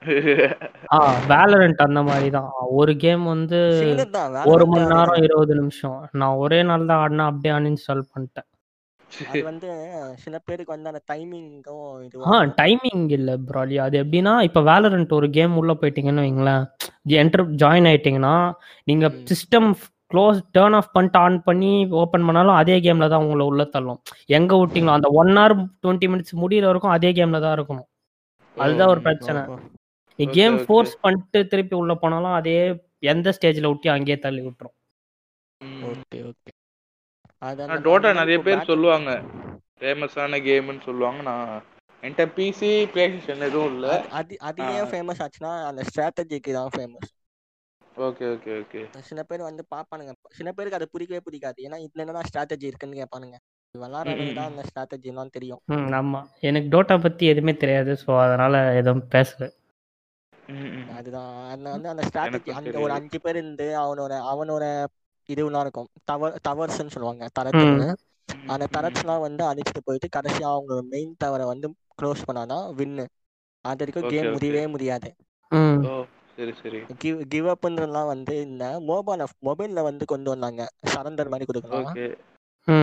வேலரண்ட் அந்த மாதிரி தான் ஒரு கேம் வந்து ஒரு Valorant மணி நேரம் இருபது நிமிஷம். நான் ஒரே நாள் தான் ஆடினா அப்படியே அன்இன்ஸ்டால் பண்ணிட்டேன். அது வந்து சில பேருக்கு வந்து அந்த டைமிங்கும் ஆ டைமிங் இல்லை ப்ராலி அது எப்படின்னா இப்போ வேலரண்ட் ஒரு கேம் உள்ள போயிட்டீங்கன்னு வைங்களேன். என்டர் ஜாயின் ஆயிட்டீங்கன்னா நீங்க. சிஸ்டம் க்ளோஸ் டேர்ன் ஆஃப் பண்ணிட்டு ஆன் பண்ணி ஓப்பன் பண்ணாலும் அதே கேம்ல தான் உங்களை உள்ள தள்ளும். எங்க விட்டீங்களோ அந்த ஒன் ஹவர் டுவெண்ட்டி மினிட்ஸ் முடியிற வரைக்கும் அதே கேம்ல தான் இருக்கணும். அதுதான் ஒரு பிரச்சனை. நீ கேம். ஃபோர்ஸ் பண்ணிட்டு திருப்பி உள்ள போனாலும் அதே எந்த ஸ்டேஜ்ல விட்டு அங்கேயே தள்ளி விட்டுரும். ஓகே ஓகே அது ஆனா அந்த டோட்டா நிறைய பேர் சொல்லுவாங்க. ஃபேமஸான கேம்னு சொல்லுவாங்க. நான் என்கிட்ட பிசி பிளே ஸ்டேஷன் எதுவும் இல்ல. அது- அது. ஏன் ஃபேமஸ் ஆச்சுன்னா அந்த ஸ்ட்ராட்டஜிக்கு தான் ஃபேமஸ் ஓகே ஓகே ஓகே சில பேர் வந்து பார்ப்பானுங்க. சில பேருக்கு அது பிடிக்கவே பிடிக்காது. ஏன்னா இதுல என்னடா ஸ்ட்ராட்டஜி இருக்குன்னு கேட்பானுங்க. விளாட்றவனுக்கு தான் அந்த ஸ்ட்ராட்டஜி எல்லாம் தெரியும். ஆமா. எனக்கு டோட்டா பத்தி எதுவுமே தெரியாது. ஸோ அதனால எதுவும் பேசல. அதுதான். அந்த வந்து அந்த ஸ்ட்ராட்டஜி அந்த ஒரு. அஞ்சு பேர் இருந்து அவனோட அவனோட இதுலாம் இருக்கும். டவர் டவர்ஸ்ன்னு சொல்லுவாங்க தரத்துன்னு அந்த தரட்ஸ்லாம் வந்து அடிச்சுட்டு போயிட்டு கடைசியா அவங்களோட மெயின் டவரை வந்து க்ளோஸ் பண்ணாதான் வின்னு அது வரைக்கும் கேம். முடியவே முடியாது. ம். ஓ சரி சரி. கிவ் கிவ் அப்ன்றதுலாம் வந்து இந்த மொபைல் மொபைல்ல வந்து கொண்டு வந்தாங்க. சரண்டர் மாதிரி கொடுக்கலாம்.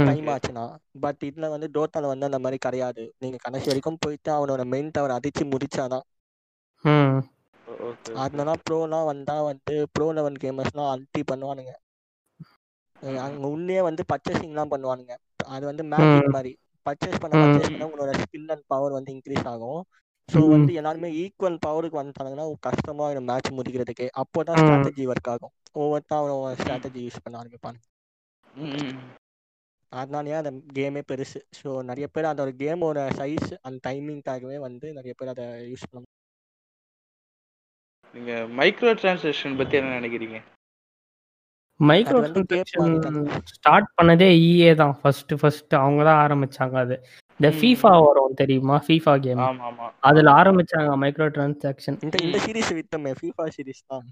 டைம் ஆச்சுன்னா. பட் இதுல வந்து டோட்டால வந்து அந்த மாதிரி கிடையாது. நீங்க கடைசி வரைக்கும் போயிட்டு அவனோட மெயின் டவர் அடிச்சு முடிச்சாதான். அதனால ப்ரோலாம் வந்தா வந்து ப்ரோ லெவல் கேமர்ஸ்லாம் அல்டி பண்ணுவானுங்க. அங்க உள்ளே வந்து பர்ச்சேசிங்லாம் பண்ணுவானுங்க. அது வந்து மேஜிக் மாதிரி. பர்ச்சேஸ் பண்ண. பர்ச்சேஸ் பண்ண உங்களோட ஸ்கில் அண்ட் பவர் வந்து இன்க்ரீஸ் ஆகும். ஸோ. வந்து எல்லாருமே ஈக்குவல் பவருக்கு வந்துட்டாங்கன்னா கஷ்டமா இந்த மேட்ச் முடிக்கிறதுக்கு. அப்போதான் ம். ஸ்ட்ராட்டஜி ஒர்க் ஆகும். ஒவ்வொருத்தா அவன் ஸ்ட்ராட்டஜி யூஸ் பண்ண ஆரம்பிப்பாங்க. அதனாலயே அந்த கேமே பெருசு. ஸோ நிறைய பேர் அதோட கேமோட சைஸ் அந்த டைமிங்காகவே வந்து நிறைய பேர் அதை யூஸ் பண்ண நீங்க மைக்ரோ டிரான்சாக்ஷன் பத்தி என்ன நினைக்கிறீங்க? மைக்ரோ டிரான்சாக்ஷன் ஸ்டார்ட் பண்ணதே இஏ தான். ஃபர்ஸ்ட் ஃபர்ஸ்ட் அவங்க தான் ஆரம்பிச்சாங்க அது. இந்த. ஃபீஃபா வரும் தெரியுமா? ஃபீஃபா கேம் ஆமா ஆமா அதுல ஆரம்பிச்சாங்க மைக்ரோ டிரான்சாக்ஷன் இந்த இந்த சீரிஸ் வித்தமே. ஃபீஃபா சீரிஸ் தான்.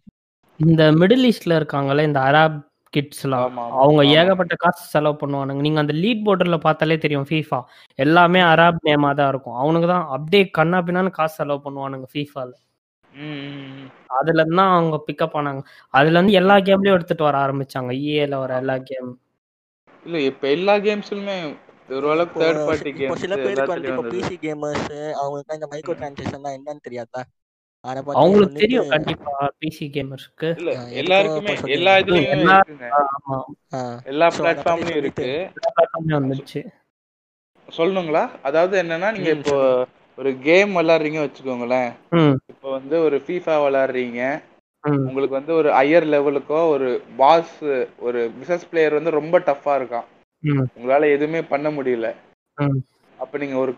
இந்த மிடில் ஈஸ்ட்ல இருக்காங்கல்ல இந்த அரப் கிட்ஸ்லாம் அவங்க. ஏகப்பட்ட காசு செலவு பண்ணுவானுங்க. நீங்க அந்த லீட் போர்டர்ல பார்த்தாலே தெரியும் ஃபீஃபா எல்லாமே அரப் நேமா தான் இருக்கும். அவனுக்கு தான் அப்படியே கண்ணா பின்னான்னு காசு செலவு பண்ணுவானுங்க ஃபீஃபால. அதுல இருந்து தான் அவங்க பிக்கப் ஆனாங்க. அதுல இருந்து எல்லா கேம்லயும் எடுத்துட்டு வர ஆரம்பிச்சாங்க. இஏல வர எல்லா கேம் இல்ல இப்ப எல்லா கேம்ஸ்லயுமே ஓரளவுக்கு தேர்ட் பார்ட்டி கேம்ஸ் சில பேருக்கு வந்து இப்போ பிசி கேமர்ஸ் அவங்களுக்கு இந்த மைக்ரோ டிரான்சாக்ஷன் என்னன்னு பத்தி அவங்களுக்கு தெரியும் கண்டிப்பா பிசி கேமர்ஸ்க்கு எல்லாருக்குமே எல்லா. இதுலயும் ஆமா. எல்லா பிளாட்ஃபார்ம்லயும் இருக்கு. platformலயும் வந்துருச்சு சொல்லணுங்களா? அதாவது என்னன்னா நீங்க இப்போ ஒரு கேம் விளையாடுறீங்க வச்சுக்கோங்களேன். இப்போ வந்து ஒரு ஃபீஃபா விளையாடுறீங்க. ம். உங்களுக்கு வந்து ஒரு ஹையர் லெவலுக்கோ ஒரு பாஸ் ஒரு பிசினஸ் பிளேயர் வந்து ரொம்ப டஃப்பா இருக்கான். உங்களால எதுவுமே பண்ண முடியல. அப்ப நீங்க ஒரு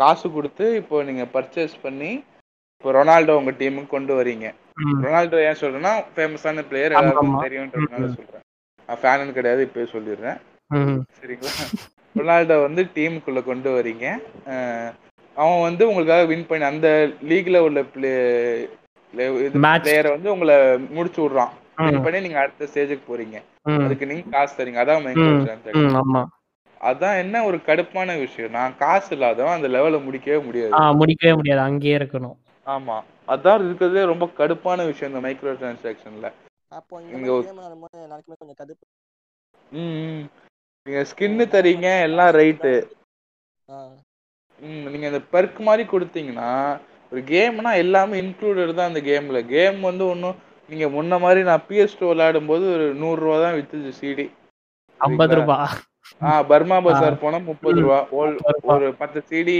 காசு கொடுத்து இப்போ நீங்க பர்ச்சேஸ் பண்ணி இப்போ ரொனால்டோ உங்க டீமுக்கு கொண்டு வரீங்க. ரொனால்டோ ஏன் சொல்றேன்னா ஃபேமஸான பிளேயர் எல்லாருக்கும். தெரியும்ன்றதுனால. சொல்றேன். நான் ஃபேனு கிடையாது இப்பயே சொல்லிடுறேன். சரிங்களா? ரொனால்டோ வந்து டீமுக்குள்ள கொண்டு வரீங்க. அவன் வந்து உங்களுக்காக வின் பண்ணி அந்த லீக்ல உள்ள பிளே. பிளேயரை வந்து உங்களை முடிச்சு விடுறான். வின் பண்ணி நீங்க அடுத்த ஸ்டேஜுக்கு போறீங்க. அதுக்கு நீங்க காசு தரீங்க. அதான் அதான் என்ன ஒரு கடுப்பான விஷயம். நான் காசு இல்லாதவன் அந்த லெவலை முடிக்கவே முடியாது. முடிக்கவே முடியாது. அங்கேயே இருக்கணும். ஆமா. அதான் இருக்கிறதுலே ரொம்ப கடுப்பான விஷயம் இந்த மைக்ரோ டிரான்சாக்ஷன்ல. நீங்க ஸ்கின்னு தரீங்க எல்லாம் ரைட்டு நீங்க இந்த பெர்க் மாதிரி கொடுத்தீங்கன்னா ஒரு கேம்னா எல்லாமே இன்க்ளூடட் தான் அந்த கேம்ல கேம் வந்து ஒன்றும் நீங்க முன்ன மாதிரி நான் பிஎஸ் டூ விளையாடும் போது ஒரு நூறு ரூபா தான் வித்துச்சு சிடி ஐம்பது ரூபா. ஆ பர்மா பஜார் போனா முப்பது. ரூபா. ஒரு- பத்து சிடி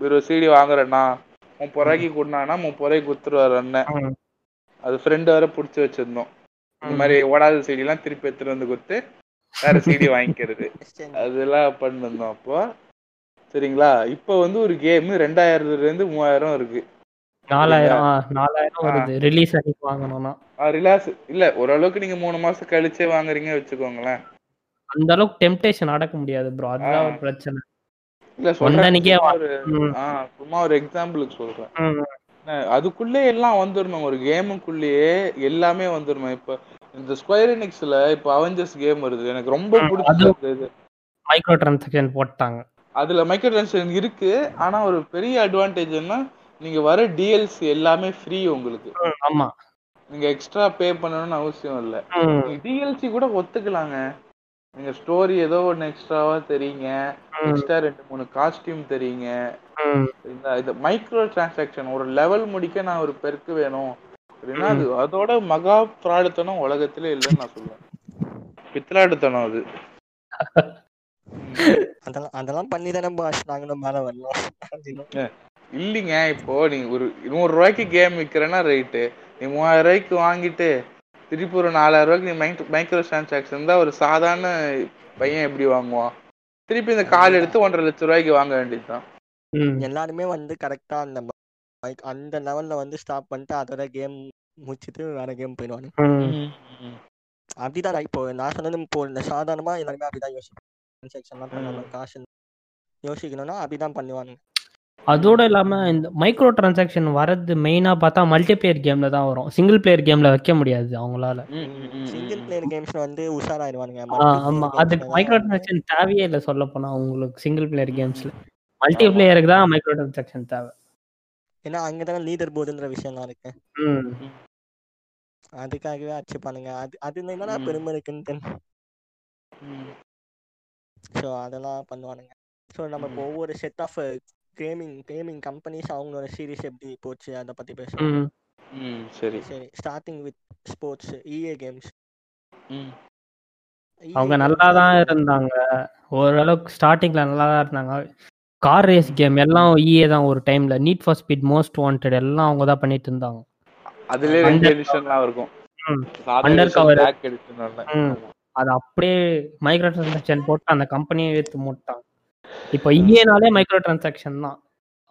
இருபது சிடி வாங்குறேன்னா முப்பது ரூபாய்க்கு கொடுனானா முப்பது ரூபாய்க்கு கொடுத்துருவாரு அண்ணன். அது ஃப்ரெண்டு வர பிடிச்சி வச்சிருந்தோம். இந்த. மாதிரி ஓடாத சிடி எல்லாம் திருப்பி எடுத்துட்டு வந்து கொடுத்து வேற சிடி வாங்கிக்கிறது. அதெல்லாம் பண்ணிருந்தோம் அப்போ. சரிங்களா? இப்போ வந்து ஒரு கேம் ரெண்டாயிரத்துல இருந்து மூவாயிரம் இருக்கு. நாலாயிரம் நாலாயிரம். வருது. ரிலீஸ் அன்னைக்கு வாங்கணும்னா. ரிலாக்ஸ் இல்ல ஓரளவுக்கு நீங்க மூணு மாசம் கழிச்சே வாங்குறீங்க வச்சுக்கோங்களேன். அந்த அளவுக்கு டெம்டேஷன் அடக்க முடியாது ப்ரோ அதுதான். ஒரு பிரச்சனை. இல்ல சும்மா ஒரு எக்ஸாம்பிளுக்கு சொல்றேன். அதுக்குள்ளே எல்லாம் வந்துடணும் ஒரு கேமுக்குள்ளேயே எல்லாமே வந்துடணும் இப்ப இந்த ஸ்கொயர் எனிக்ஸ்ல இப்ப அவெஞ்சர்ஸ் கேம் வருது. எனக்கு ரொம்ப பிடிச்சது மைக்ரோ டிரான்சாக்ஷன் போட்டாங்க. அதுல மைக்ரோ டிரான்சாக்ஷன் இருக்கு. ஆனா ஒரு பெரிய அட்வான்டேஜ் என்ன? நீங்க வர டிஎல்சி எல்லாமே ஃப்ரீ உங்களுக்கு. ஆமா. நீங்க எக்ஸ்ட்ரா பே பண்ணணும்னு அவசியம் இல்ல. டிஎல்சி கூட ஒத்துக்கலாங்க. நீங்க ஸ்டோரி ஏதோ ஒன்னு எக்ஸ்ட்ராவா தெரியுங்க. எக்ஸ்ட்ரா ரெண்டு மூணு காஸ்டியூம் தெரியுங்க. இந்த இது மைக்ரோ டிரான்சாக்ஷன் ஒரு லெவல் முடிக்க நான் ஒரு பெருக்கு வேணும். அப்படின்னா. அது அதோட மகா பிராடுத்தனம் உலகத்திலே இல்லைன்னு நான் சொல்லுவேன். பித்ராடுத்தனம் அது. அதெல்லாம் அதெல்லாம் பண்ணி தானே பாஸ் நாங்களும் மேல வரணும். அப்படின்னு. இல்லைங்க இப்போ நீ ஒரு நூறு ரூபாய்க்கு கேம் விற்கிறேன்னா ரைட்டு நீ மூவாயிரம் ரூபாய்க்கு வாங்கிட்டு திருப்பி ஒரு நாலாயிரம் ரூபாய்க்கு நீ மைக் மைக்ரோ டிரான்சாக்ஷன் தான் ஒரு சாதாரண பையன் எப்படி வாங்குவான்? திருப்பி இந்த கால் எடுத்து ஒன்றரை லட்சம் ரூபாய்க்கு வாங்க வேண்டியதுதான். எல்லாருமே வந்து கரெக்டா அந்த அந்த லெவல்ல வந்து ஸ்டாப் பண்ணிட்டு அதோட கேம் முடிச்சிட்டு வேற கேம் போயிடுவாங்க. அப்படிதான் இப்போ நான் சொன்னது இப்போ இந்த சாதாரணமா எல்லாருமே அப்படிதான் யோசிப்பாங்க. டிரான்சாக்ஷன்லாம் பண்ணாம காசு யோசிக்கணும்னா அப்படிதான் பண்ணுவாங்க. அதோட இல்லாம இந்த மைக்ரோ டிரான்சாக்ஷன் வரது மெயினா பார்த்தா மல்டிபிளேயர் கேம்ல தான் வரும். சிங்கிள் பிளேயர் கேம்ல வைக்க முடியாது அவங்களால. சிங்கிள் பிளேயர் கேம்ஸ்ல வந்து உஷாராயிடுவானுங்க. ஆ, ஆமா. அது மைக்ரோ டிரான்சாக்ஷன் தேவையே இல்லை சொல்ல போனா உங்களுக்கு சிங்கிள் பிளேயர் கேம்ஸ்ல மல்டி பிளேயருக்கு தான் மைக்ரோ டிரான்சாக்ஷன் தேவை. ஏன்னா அங்கதானே லீடர் போர்டுன்ற விஷயம்லாம் இருக்கு. அதுக்காகவே அடிச்சுப்பானுங்க. அது அதுல என்னடா ம். பெருமை இருக்குன்னு ஸோ அதெல்லாம் பண்ணுவானுங்க. ஸோ நம்ம இப்போ ஒவ்வொரு set of gaming gaming companies அவங்களோட சீரிஸ் எப்படி போச்சு அதை பத்தி பேசுவோம். சரி. சரி starting with sports EA games அவங்க நல்லா தான் இருந்தாங்க. ஓரளவுக்கு ஸ்டார்டிங்ல நல்லா தான் இருந்தாங்க. கார் ரேஸ் கேம் எல்லாம் இஏ தான் ஒரு டைம்ல need for speed most wanted எல்லாம் அவங்க தான் பண்ணிட்டு இருந்தாங்க. அதுலயே ரெண்டு எடிஷன்லாம் இருக்கும். ம். சாதா அது அப்படியே மைக்ரோ டிரான்சாக்ஷன் போட்டு அந்த கம்பெனியை ஏற்று மூட்டாங்க இப்போ இஏனாலே மைக்ரோ டிரான்சாக்ஷன் தான்.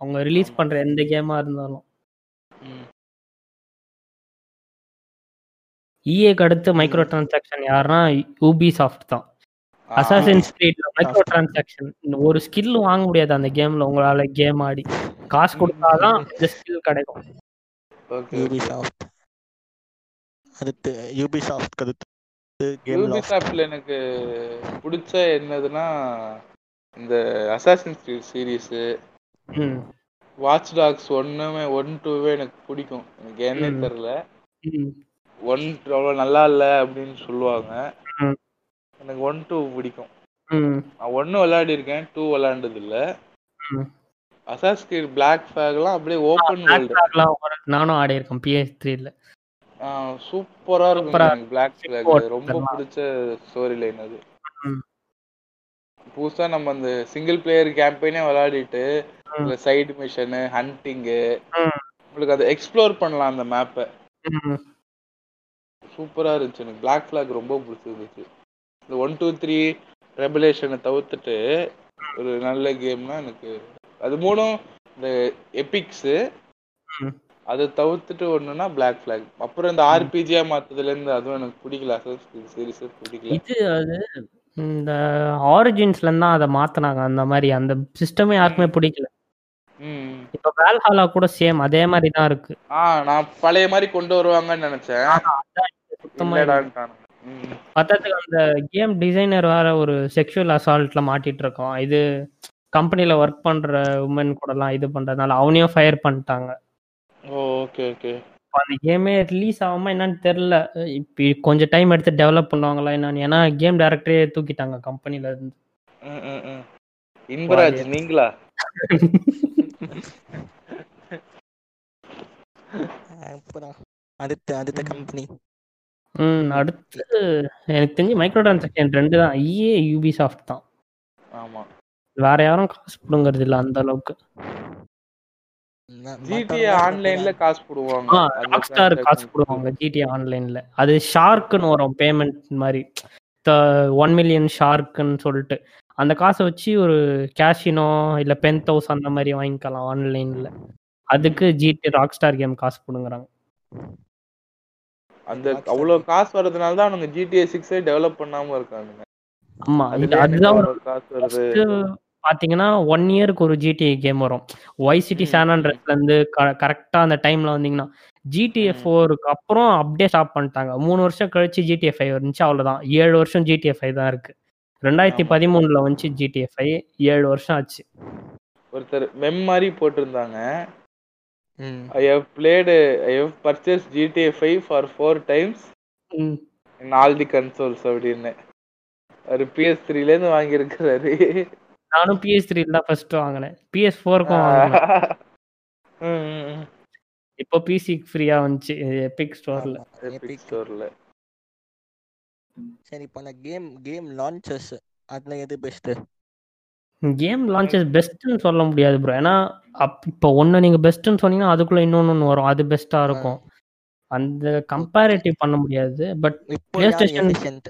அவங்க ரிலீஸ் பண்ற எந்த கேமா இருந்தாலும். ம். இஏக்கு அடுத்து மைக்ரோ டிரான்சாக்ஷன் யாருன்னா யூபி சாஃப்ட் தான் அசாசின்ஸ் கிரீட்ல மைக்ரோ டிரான்சாக்ஷன் ஒரு ஸ்கில் வாங்க முடியாது அந்த கேம்ல உங்களால கேம் ஆடி. காசு கொடுத்தாதான் இந்த ஸ்கில் கிடைக்கும். okay, சாஃப்ட் அடுத்து யூபி சாஃப்ட் அடுத்து. Ubisoftல எனக்கு பிடிச்ச என்னதுன்னா இந்த அசாசின் சீரீஸ். வாட்ச் டாக்ஸ் ஒன்னுமே ஒன் டூவே எனக்கு பிடிக்கும் எனக்கு. தெரியல ம். ஒன் அவ்வளோ நல்லா இல்ல அப்படின்னு சொல்லுவாங்க. எனக்கு ஒன் டூ பிடிக்கும். நான் ஒன்னு விளையாடி இருக்கேன் டூ விளையாண்டது இல்ல ம். அசாஸ்கிரீட் பிளாக் ஃபிளாக்லாம் அப்படியே ஓப்பன் நானும் ஆடி இருக்கேன் பிஎஸ் த்ரீல சூப்பரா இருக்கும் பிளாக் ஃபிளாக் ரொம்ப. பிடிச்ச ஸ்டோரி லைன் அது. புதுசா நம்ம அந்த சிங்கிள் பிளேயர் கேம்பெயினே விளையாடிட்டு சைடு மிஷனு ஹண்டிங்கு. உங்களுக்கு அதை எக்ஸ்ப்ளோர் பண்ணலாம் அந்த மேப்பை. சூப்பரா இருந்துச்சு எனக்கு பிளாக் ஃபிளாக் ரொம்ப பிடிச்சிருந்துச்சு இந்த ஒன் டூ த்ரீ ரெபலேஷனை தவிர்த்துட்டு ஒரு நல்ல கேம்னா எனக்கு அது மூணும் இந்த எபிக்ஸு. அதை தவிர்த்துட்டு ஒண்ணுன்னா பிளாக் ஃபிளாக் அப்புறம் இந்த ஆர்பிஜியா மாத்ததுல இருந்து அதுவும் எனக்கு பிடிக்கல. சீரிஸ் பிடிக்கல. இது அது இந்த ஆரிஜின்ஸ்ல தான் அதை மாத்துனாங்க. அந்த மாதிரி அந்த சிஸ்டமே யாருக்குமே பிடிக்கல. ம் இப்ப வேல்ஹாலா கூட சேம் அதே மாதிரி தான் இருக்கு. ஆ நான் பழைய மாதிரி கொண்டு வருவாங்கன்னு நினைச்சேன். சுத்தமா. பத்தத்துக்கு அந்த கேம் டிசைனர் வேற ஒரு செக்ஷுவல் அசால்ட்ல மாட்டிட்டு இருக்கோம் இது கம்பெனில ஒர்க் பண்ற உமன் கூடலாம் இது பண்றதுனால அவனையும் ஃபயர் பண்ணிட்டாங்க. ஓகே ஓகே இப்ப அந்த கேமே ரிலீஸ் ஆகாம என்னன்னு தெரியல. இப்ப கொஞ்சம் டைம் எடுத்து டெவலப் பண்ணுவாங்களா என்னன்னு. ஏன்னா கேம் டைரக்டரே தூக்கிட்டாங்க கம்பெனில இருந்து. இன்பராஜ் நீங்களா? அப்புறம் அடுத்து அடுத்த கம்பெனி ம் அடுத்து எனக்கு தெரிஞ்சு மைக்ரோ டிரான்சாக்ஷன் ரெண்டு தான். இஏ யூபி சாஃப்ட் தான். ஆமா. வேற யாரும் காசு பிடுங்கிறது இல்ல அந்த அளவுக்கு. ஜிடிஏ ஆன்லைன்ல காசு போடுவாங்க. ஆ அந்த ராக் ஸ்டார் காசு. போடுவாங்க ஜிடி ஆன்லைன்ல அது ஷார்க்குன்னு வரும் பேமெண்ட் மாதிரி. ஒன் மில்லியன் ஷார்க்குன்னு சொல்லிட்டு. அந்த காசை வச்சு ஒரு கேஷினோ இல்ல பென் ஹவுஸ் அந்த மாதிரி வாங்கிக்கலாம் ஆன்லைன்ல அதுக்கு ஜிடி ராக் ஸ்டார் கேம் காசு பிடுங்குறாங்க. அந்த அவ்வளவு காசு வர்றதுனால தான் அவங்க ஜிடிஏ சிக்ஸே டெவலப் பண்ணாம இருக்காங்க. ஆமா அதுதான் காசு வருது. பாத்தீங்கன்னா ஒன் இயருக்கு ஒரு ஜிடிஏ கேம் வரும். ஒய் சிட்டி சான் ம். அண்ட்ரஸ்ல இருந்து கரெக்டா அந்த டைம்ல வந்தீங்கன்னா ஜிடிஏ. ஃபோருக்கு அப்புறம் அப்படியே ஸ்டாப் பண்ணிட்டாங்க. மூணு வருஷம் கழிச்சு ஜிடிஏ ஃபைவ் இருந்துச்சு அவ்வளவுதான். ஏழு வருஷம் ஜிடிஏ ஃபைவ் தான் இருக்கு. ரெண்டாயிரத்தி. பதிமூணுல வந்துச்சு ஜிடிஏ ஃபைவ் ஏழு வருஷம் ஆச்சு. ஒருத்தர் மெம் மாதிரி போட்டிருந்தாங்க. I have played I have purchase GTA five for four times. In all the consoles அப்படின்னு. அவர் பிஎஸ் த்ரீலேருந்து வாங்கியிருக்கிறாரு. நானும் பிஎஸ் த்ரீ தான் ஃபர்ஸ்ட் வாங்கினேன் பிஎஸ் ஃபோருக்கும். இப்போ பிசி ஃப்ரீயா வந்துச்சு எபிக் ஸ்டோர்ல Epic. Storeல. சரி இப்போ அந்த கேம் கேம் லான்ச்சஸ் அதுல எது பெஸ்ட் கேம் லான்ச்சஸ் பெஸ்ட்னு சொல்ல முடியாது ப்ரோ ஏன்னா அப் இப்போ ஒன்று நீங்கள் பெஸ்ட்னு சொன்னீங்கன்னா அதுக்குள்ள இன்னொன்று வரும் அது பெஸ்ட்டாக இருக்கும் அந்த கம்பேரிட்டிவ் பண்ண முடியாது but PlayStation- efficient?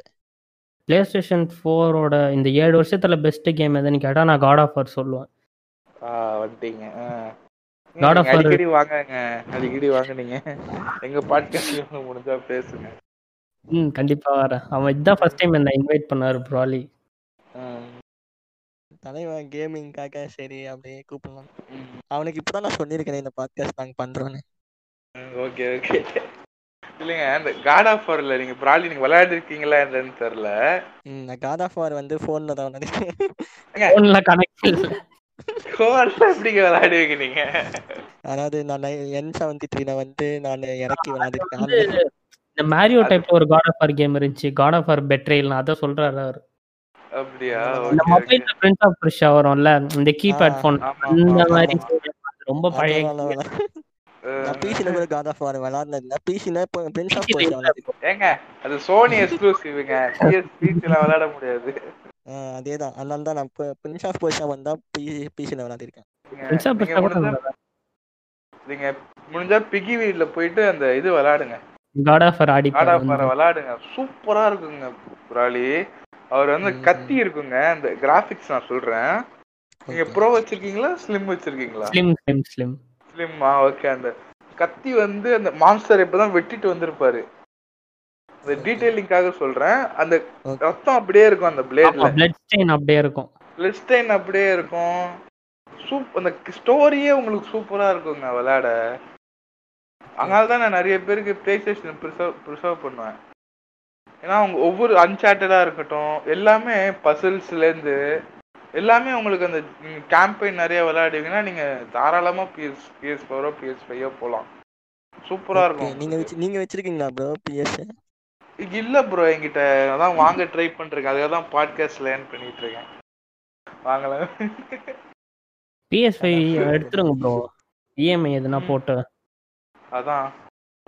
PlayStation ஃபோரோட இந்த ஏழு வருஷத்துல பெஸ்ட் கேம் எதுன்னு கேட்டால் நான் காட் ஆஃப் வார் சொல்லுவேன். வந்துட்டீங்க. ஆ. God நீங்க of War. அடிக்கடி வாங்கங்க. அடிக்கடி வாங்க நீங்க எங்க பாட்காஸ்ட் முடிஞ்சா பேசுங்க. ம் கண்டிப்பா வரேன். அவன் இதுதான் ஃபர்ஸ்ட் டைம் என்ன இன்வைட் பண்ணாரு ப்ராலி. தலைவன் கேமிங்காக சரி அப்படியே கூப்பிடலாம். அவனுக்கு இப்பதான் நான் சொல்லியிருக்கேன் இந்த பாட்காஸ்ட் நாங்க பண்றோன்னு ஓகே ஓகே இல்லைங்க அந்த காட் ஆஃப் வார்ல நீங்க ப்ராலி நீங்க விளையாடிருக்கீங்களா என்னன்னு தெரியல. ம், நான் காட் ஆஃப் வார் வந்து போன்ல தான். ஃபோன்ல கனெக்ட் கோவல்ல எப்படிங்க விளையாடுவீங்க நீங்க? அதாவது நான் என் செவன்டி த்ரீல வந்து நான் இறக்கி விளையாடிருக்கேன். இந்த மேரியோ டைப்ல ஒரு காட் ஆஃப் வார் கேம் இருந்துச்சு. காட் ஆஃப் வார் பெட்ரெயில் அதை சொல்றாரு அவர். அப்படியா? இந்த மொபைல்ல பிரிண்ட் ஆஃப் ஃப்ரிஷா வரும்ல இந்த கீபேட் ஆமா அந்த மாதிரி ரொம்ப பழைய நான் பிசில கூட காட் ஆஃப் வார் விளையாடுனது இல்ல. பிசில பிரின்ஸ் ஆஃப் விளையாடிருக்கேன் ஏங்க அது சோனி எக்ஸ்க்ளூசிவ்ங்க பிசில விளையாட முடியாது. அதேதான். அதனால தான் நான் பிரின்ஸ் ஆஃப் பர்ஷியா வந்தா பிசில விளையாடிருக்கேன். நீங்க- முடிஞ்சா பிகி வீட்ல போயிட்டு அந்த இது விளையாடுங்க. God of war Aadi God of வார விளையாடுங்க. சூப்பரா இருக்குங்க ப்ராலி அவர் வந்து கத்தி இருக்குங்க. அந்த கிராபிக்ஸ் நான் சொல்றேன். நீங்க. ப்ரோ வச்சிருக்கீங்களா ஸ்லிம் வச்சிருக்கீங்களா? ஸ்லிம் ஸ்லிம் ஸ்லிம் ஸ்லிம்மா ஓகே அந்த கத்தி வந்து அந்த மான்ஸ்டர் இப்பதான் வெட்டிட்டு வந்திருப்பாரு. அந்த டீடைலிங்காக சொல்றேன். அந்த. ரத்தம் அப்படியே இருக்கும் அந்த பிளேட்ல பிளட் ஸ்டெயின் அப்படியே இருக்கும். லிஸ்டைன் அப்படியே இருக்கும். சூப் அந்த ஸ்டோரியே உங்களுக்கு சூப்பரா இருக்குங்க விளையாட. அதனால தான் நான் நிறைய பேருக்கு பிளே ஸ்டேஷன் ப்ரிசர்வ் ப்ரிசர்வ் பண்ணுவேன். ஏன்னா அவங்க ஒவ்வொரு அன்சார்ட்டடா இருக்கட்டும் எல்லாமே பசில்ஸ்லேருந்து எல்லாமே உங்களுக்கு அந்த கேம்பெயின் நிறைய விளையாடுவீங்கன்னா நீங்க தாராளமா பிஎஸ் பிஎஸ் ஃபோரோ பிஎஸ் ஃபைவோ போகலாம் சூப்பரா Okay, இருக்கும். நீங்க வச்சு நீங்க வச்சிருக்கீங்களா ப்ரோ பிஎஸ். இல்ல ப்ரோ என்கிட்ட அதான் வாங்க ட்ரை பண்றேன். அதுக்காக தான் பாட்காஸ்ட் லேர்ன் பண்ணிட்டு இருக்கேன். வாங்கலாம் பிஎஸ் ஃபைவ் எடுத்துருங்க ப்ரோ இஎம்ஐ எதுனா ம். போட்டு. அதான்.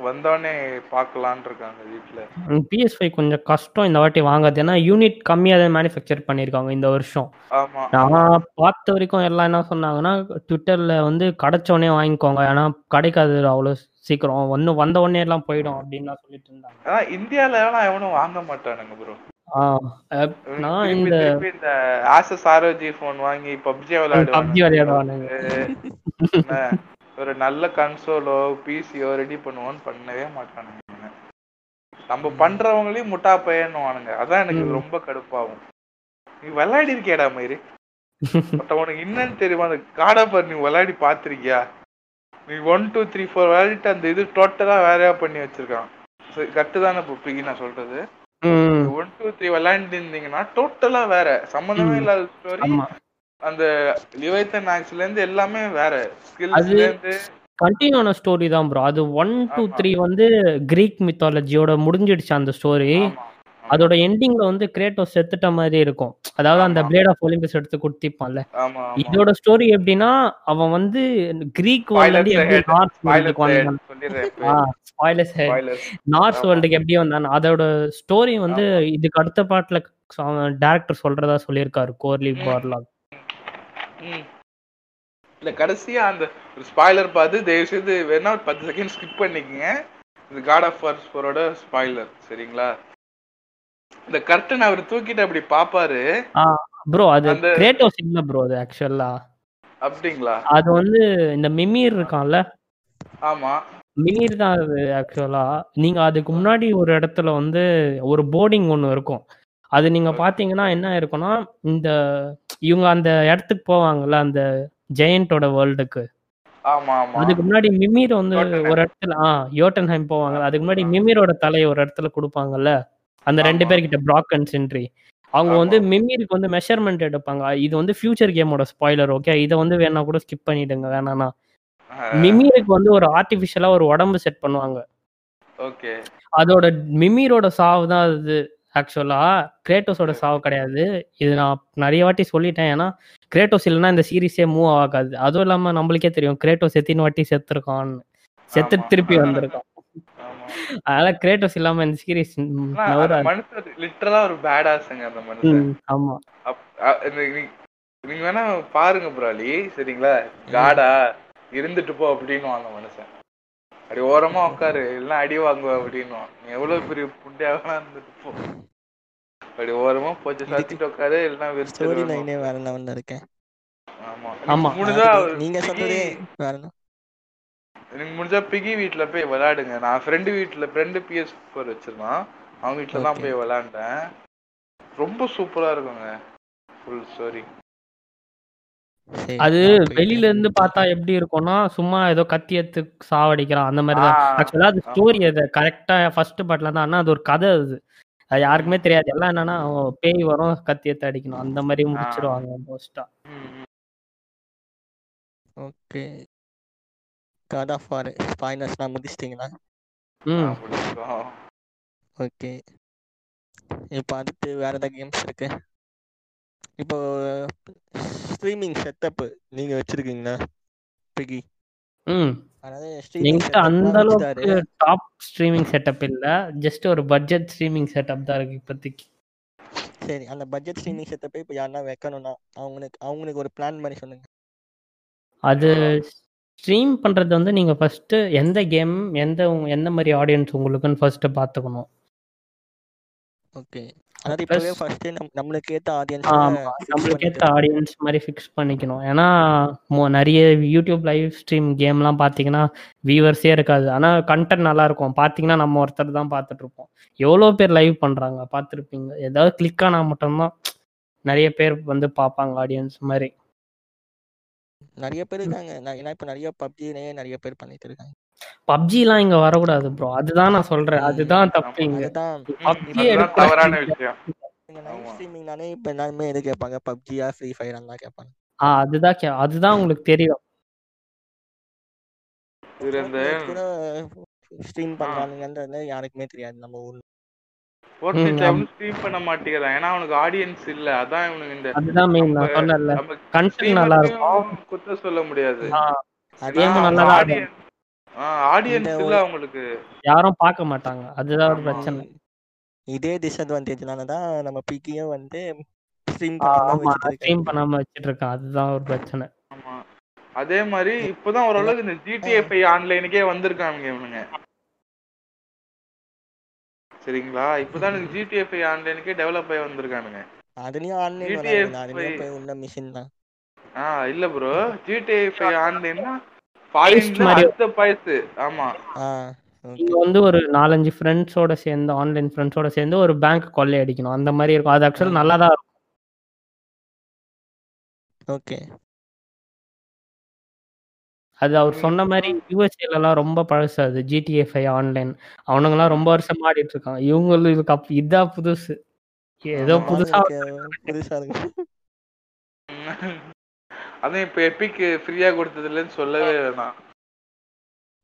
வந்தோடனே பார்க்கலான் இருக்காங்க வீட்ல. பிஎஸ் ஃபைவ் கொஞ்சம் கஷ்டம் இந்த வாட்டி வாங்காது. ஏன்னா யூனிட் கம்மியாக தான் மேனுஃபேக்சர் பண்ணியிருக்காங்க இந்த வருஷம். ஆமா. நான் பார்த்த வரைக்கும் எல்லாம் என்ன சொன்னாங்கன்னா ட்விட்டர்ல வந்து கிடைச்ச உடனே வாங்கிக்கோங்க. ஏன்னா கிடைக்காது அவ்வளோ சீக்கிரம். ஒன்று வந்த உடனே எல்லாம் போயிடும் அப்படின்னு சொல்லிட்டு இருந்தாங்க. ஆனா இந்தியால எல்லாம் எவனும் வாங்க மாட்டானுங்க ப்ரோ நான் இந்த இந்த ஆசஸ் ஆரோஜி போன் வாங்கி பப்ஜி விளையாடுவானுங்க. ஒரு நல்ல கன்சோலோ பிசியோ ரெடி பண்ணுவோன்னு பண்ணவே மாட்டானுங்க. நம்ம பண்றவங்களையும் முட்டா பையன்னுவானுங்க. அதான் எனக்கு. ரொம்ப கடுப்பாகும். நீ விளையாடி இருக்கியாடா பட் உனக்கு என்னன்னு தெரியுமா? அந்த காடாபர் நீ விளையாடி பாத்திருக்கியா நீ ஒன் டூ த்ரீ ஃபோர் விளையாடிட்டு அந்த இது டோட்டலா வேறையா பண்ணி வச்சிருக்கான். கட்டு தானே பிகி நான் சொல்றது. ஒன் டூ த்ரீ விளையாண்டு இருந்தீங்கன்னா டோட்டலா வேற. சம்மந்தமே. இல்லாத ஸ்டோரி அந்த லிவைத்தன் ஆக்ஸ்ல இருந்து எல்லாமே வேற அது- ஸ்கில்ஸ்ல இருந்து கண்டினியூன ஸ்டோரி தான் ப்ரோ அது ஒன் டூ. த்ரீ வந்து கிரீக் மித்தாலஜியோட முடிஞ்சிடுச்சு அந்த ஸ்டோரி. அதோட எண்டிங்ல வந்து கிரேட்டோஸ் செத்துட்ட மாதிரி இருக்கும் அதாவது அந்த. பிளேட் ஆஃப் ஒலிம்பஸ் எடுத்து கொடுத்திப்பான்ல இதோட ஸ்டோரி எப்படின்னா அவன் வந்து கிரீக் Spoilers எப்படி. நார்த் வேர்ல்டுக்கு வந்தான். நார்த். வேர்ல்டுக்கு எப்படி வந்தான் அதோட ஸ்டோரி வந்து இதுக்கு அடுத்த பாட்டுல டேரக்டர் சொல்றதா சொல்லியிருக்காரு கோர்லி. பார்லாக். இல்ல கடைசியா அந்த ஒரு ஸ்பாய்லர் பார்த்து தயவு செய்து வேணா ஒரு பத்து செகண்ட் ஸ்கிப் பண்ணிக்கங்க. இது காட் ஆஃப் வார்ஸ் ஃபோரோட ஸ்பாய்லர் சரிங்களா? இந்த கர்டன் அவர் தூக்கிட்டு அப்படி பாப்பாரு. ப்ரோ அது அந்த- கிரேட்டோஸ் இல்ல ப்ரோ அது ஆக்சுவலா அப்படிங்களா? அது வந்து இந்த மிமீர் இருக்கான்ல? ஆமா. மிமீர் தான் அது ஆக்சுவலா நீங்க அதுக்கு முன்னாடி ஒரு இடத்துல வந்து ஒரு போர்டிங் ஒன்று இருக்கும். அது நீங்க. பாத்தீங்கன்னா என்ன இருக்கும்னா இந்த இவங்க அந்த இடத்துக்கு போவாங்கல்ல அந்த ஜெயண்டோட வேர்ல்டுக்கு. அதுக்கு முன்னாடி மிமிர் வந்து. ஒரு இடத்துல ஆ யோட்டன்ஹைம் போவாங்க அதுக்கு முன்னாடி மிமிரோட தலையை ஒரு இடத்துல கொடுப்பாங்கல்ல அந்த ரெண்டு. பேர்கிட்ட பிராக் அண்ட் சென்ட்ரி அவங்க. வந்து மிமிருக்கு வந்து மெஷர்மெண்ட் எடுப்பாங்க. இது வந்து ஃபியூச்சர் கேமோட ஸ்பாய்லர் ஓகே இதை வந்து வேணா கூட ஸ்கிப் பண்ணிடுங்க வேணானா மிமிருக்கு வந்து ஒரு ஆர்டிஃபிஷியலா ஒரு உடம்பு செட் பண்ணுவாங்க. ஓகே. அதோட மிமிரோட சாவு தான் அது. ஆக்சுவலா கிரேட்டோஸோட சாவு கிடையாது. இது நான் நிறைய வாட்டி சொல்லிட்டேன். ஏன்னா கிரேட்டோஸ் இல்லைன்னா இந்த சீரிஸே மூவ் ஆகாது. அதுவும் இல்லாம நம்மளுக்கே தெரியும் கிரேட்டோஸ் எத்தனை வாட்டி செத்துருக்கான்னு. செத்து. திருப்பி வந்திருக்கான். அதனால கிரேட்டோஸ் இல்லாம இந்த சீரிஸ் லிட்டரலா ஒரு பேடாஸுங்க அந்த மனுஷன். ஆமா. நீங்க வேணா பாருங்க ப்ராலி சரிங்களா? காடா இருந்துட்டு போ அப்படின்னு அந்த மனுஷன். அப்படி ஓரமா உட்காரு எல்லாம் அடி வாங்குவ அப்படின்னு. நீ எவ்வளவு பெரிய புண்டியா வேணா இருந்துட்டு போ. அப்படி ஓரமா போச்சு சாத்திட்டு உட்காரு எல்லாம் வெறுத்து லைனே வேற லெவல்ல இருக்கேன். ஆமா. ஆமா. நீங்க முடிஞ்சா அதாவது நீங்க சொன்னதே வேற. எனக்கு முடிஞ்சா பிகி வீட்ல போய் விளையாடுங்க. நான் ஃப்ரெண்டு வீட்ல ஃப்ரெண்டு பிஎஸ் ஃபோர் வச்சிருந்தான். அவங்க வீட்ல தான். போய் விளையாண்டேன். ரொம்ப சூப்பரா இருக்குங்க. ஃபுல் ஸ்டோரி அது வெளியில இருந்து பார்த்தா எப்படி இருக்கும்னா சும்மா ஏதோ கத்தி எடுத்து சாவடிக்கிறான் அந்த மாதிரி தான். ஆக்சுவலா அது ஸ்டோரி அது. கரெக்டா ஃபர்ஸ்ட் பார்ட்ல தான். ஆனா அது ஒரு கதை அது. அது யாருக்குமே தெரியாது. எல்லாம் என்னன்னா பேய் வரும் கத்தி எடுத்து அடிக்கணும். அந்த மாதிரி முடிச்சிருவாங்க மோஸ்டா ஓகே. காட் ஆஃப் வார் ஸ்பாய்லர்ஸ்லாம் முடிச்சிட்டிங்களா? ம். ஓகே. இப்போ அடுத்து வேற ஏதாவது கேம்ஸ் இருக்கு? இப்போ ஸ்ட்ரீமிங் செட்டப் நீங்க வச்சிருக்கீங்களா? பிகி ம். என்கிட்ட அந்த அளவுக்கு டாப் ஸ்ட்ரீமிங் செட்டப் இல்ல. ஜஸ்ட் ஒரு பட்ஜெட் ஸ்ட்ரீமிங் செட்டப் தான் இருக்கு இப்போதைக்கு. சரி அந்த பட்ஜெட் ஸ்ட்ரீமிங் செட்டப்பை இப்போ யாருன்னா வைக்கணும்னா அவங்களுக்கு அவங்களுக்கு ஒரு பிளான் மாதிரி சொல்லுங்க. அது ஸ்ட்ரீம் பண்றது வந்து நீங்க ஃபர்ஸ்ட் எந்த கேம் எந்த எந்த மாதிரி ஆடியன்ஸ் உங்களுக்குன்னு ஃபர்ஸ்ட் பாத்துக்கணும் ஓகே அதாவது இப்போவே ஃபர்ஸ்ட் நம் நம்மளுக்கு ஏற்ற ஆடியன்ஸ் நம்மளுக்கு ஏற்ற ஆடியன்ஸ் மாதிரி ஃபிக்ஸ் பண்ணிக்கணும். ஏன்னா நிறைய யூடியூப் லைவ் ஸ்ட்ரீம் கேம்லாம் பார்த்தீங்கன்னா வியூவர்ஸே இருக்காது. ஆனால் கண்டென்ட் நல்லா இருக்கும். பார்த்தீங்கன்னா நம்ம ஒருத்தர் தான் பார்த்துட்டு இருப்போம். எவ்வளோ பேர் லைவ் பண்ணுறாங்க பார்த்துருப்பீங்க ஏதாவது கிளிக் ஆனால் மட்டும்தான் நிறைய பேர் வந்து பார்ப்பாங்க ஆடியன்ஸ் மாதிரி. நிறைய பேர் இருக்காங்க. நான் ஏன்னா இப்போ நிறைய பப்ஜிலேயே நிறைய பேர் பண்ணிட்டு இருக்காங்க. பப்ஜிலாம் இங்கே வரக்கூடாது ப்ரோ அதுதான் நான் சொல்கிறேன் ம். அதுதான் தப்பு இங்கே. அதுதான். PUBG அதுதான் தவறான விஷயம். நீங்க லைவ் ஆமா. ஸ்ட்ரீமிங்னாலே இப்போ எல்லாருமே எது கேட்பாங்க? பப்ஜியா ஃப்ரீ ஃபயர் தான் கேட்பாங்க. ஆ அதுதான் கே அதுதான் உங்களுக்கு தெரியும். இதுல இந்த Fortnite கூட ஸ்ட்ரீம் பண்றானுங்கன்றது யாருக்குமே தெரியாது நம்ம ஊர்ல. ஸ்ட்ரீம் பண்ண மாட்டேங்கிறான். ஏன்னா அவனுக்கு ஆடியன்ஸ் இல்ல. அதான் இவனுக்கு இந்த அதுதான் மெயின் நான் சொன்னேன்ல. நம்ம கண்டென்ட் நல்லா இருக்கும். குத்தம் சொல்ல முடியாது. நல்லா தான் ஆடியன்ஸ் ஆடியன்ஸ் இல்ல அவங்களுக்கு. யாரும் பார்க்க மாட்டாங்க. அதுதான் ஒரு. பிரச்சனை. இதே டிஸ்அட்வான்டேஜ்னால தான் நம்ம பிக்கியும் வந்து ஸ்ட்ரீம் பண்ணாம வச்சுட்டு இருக்கேன். அதுதான் ஒரு பிரச்சனை. ஆமா. அதே மாதிரி இப்பதான் ஓரளவுக்கு இந்த ஜிடிஏ ஃபைவ் ஆன்லைனுக்கே வந்திருக்காங்க இவனுங்க. சரிங்களா? இப்பதான் எனக்கு ஜிடிஏ ஃபைவ் ஆன்லைனுக்கே டெவலப் ஆகி வந்திருக்கானுங்க. அதுலயும் ஆன்லைன் அதுலயும் போய்- உள்ள மிஷின் தான். ஆ இல்ல ப்ரோ ஜிடிஏ ஃபைவ் ஆன்லைன்னா ஃபாரின்ல. அடுத்த பயசு. ஆமா. நீங்க வந்து ஒரு நாலஞ்சு ஃப்ரெண்ட்ஸோட சேர்ந்து ஆன்லைன் ஃப்ரெண்ட்ஸோட சேர்ந்து ஒரு பேங்க் கொள்ளை அடிக்கணும். அந்த மாதிரி இருக்கும். அது ஆக்சுவலி நல்லா தான் இருக்கும். ஓகே அது அவர் சொன்ன மாதிரி யூஎஸ்ஏல எல்லாம் ரொம்ப பழசு அது. ஜிடிஏ ஃபைவ் ஆன்லைன் அவனுங்கெல்லாம் ரொம்ப வருஷம் ஆடிட்டு இருக்காங்க இவங்களும் இதுக்கு அப் இதான் புதுசு. ஏதோ. புதுசா புதுசா இருக்கு. அதுவும் இப்ப எபிக் ஃப்ரீயா கொடுத்ததுலன்னு சொல்லவே வேணாம்.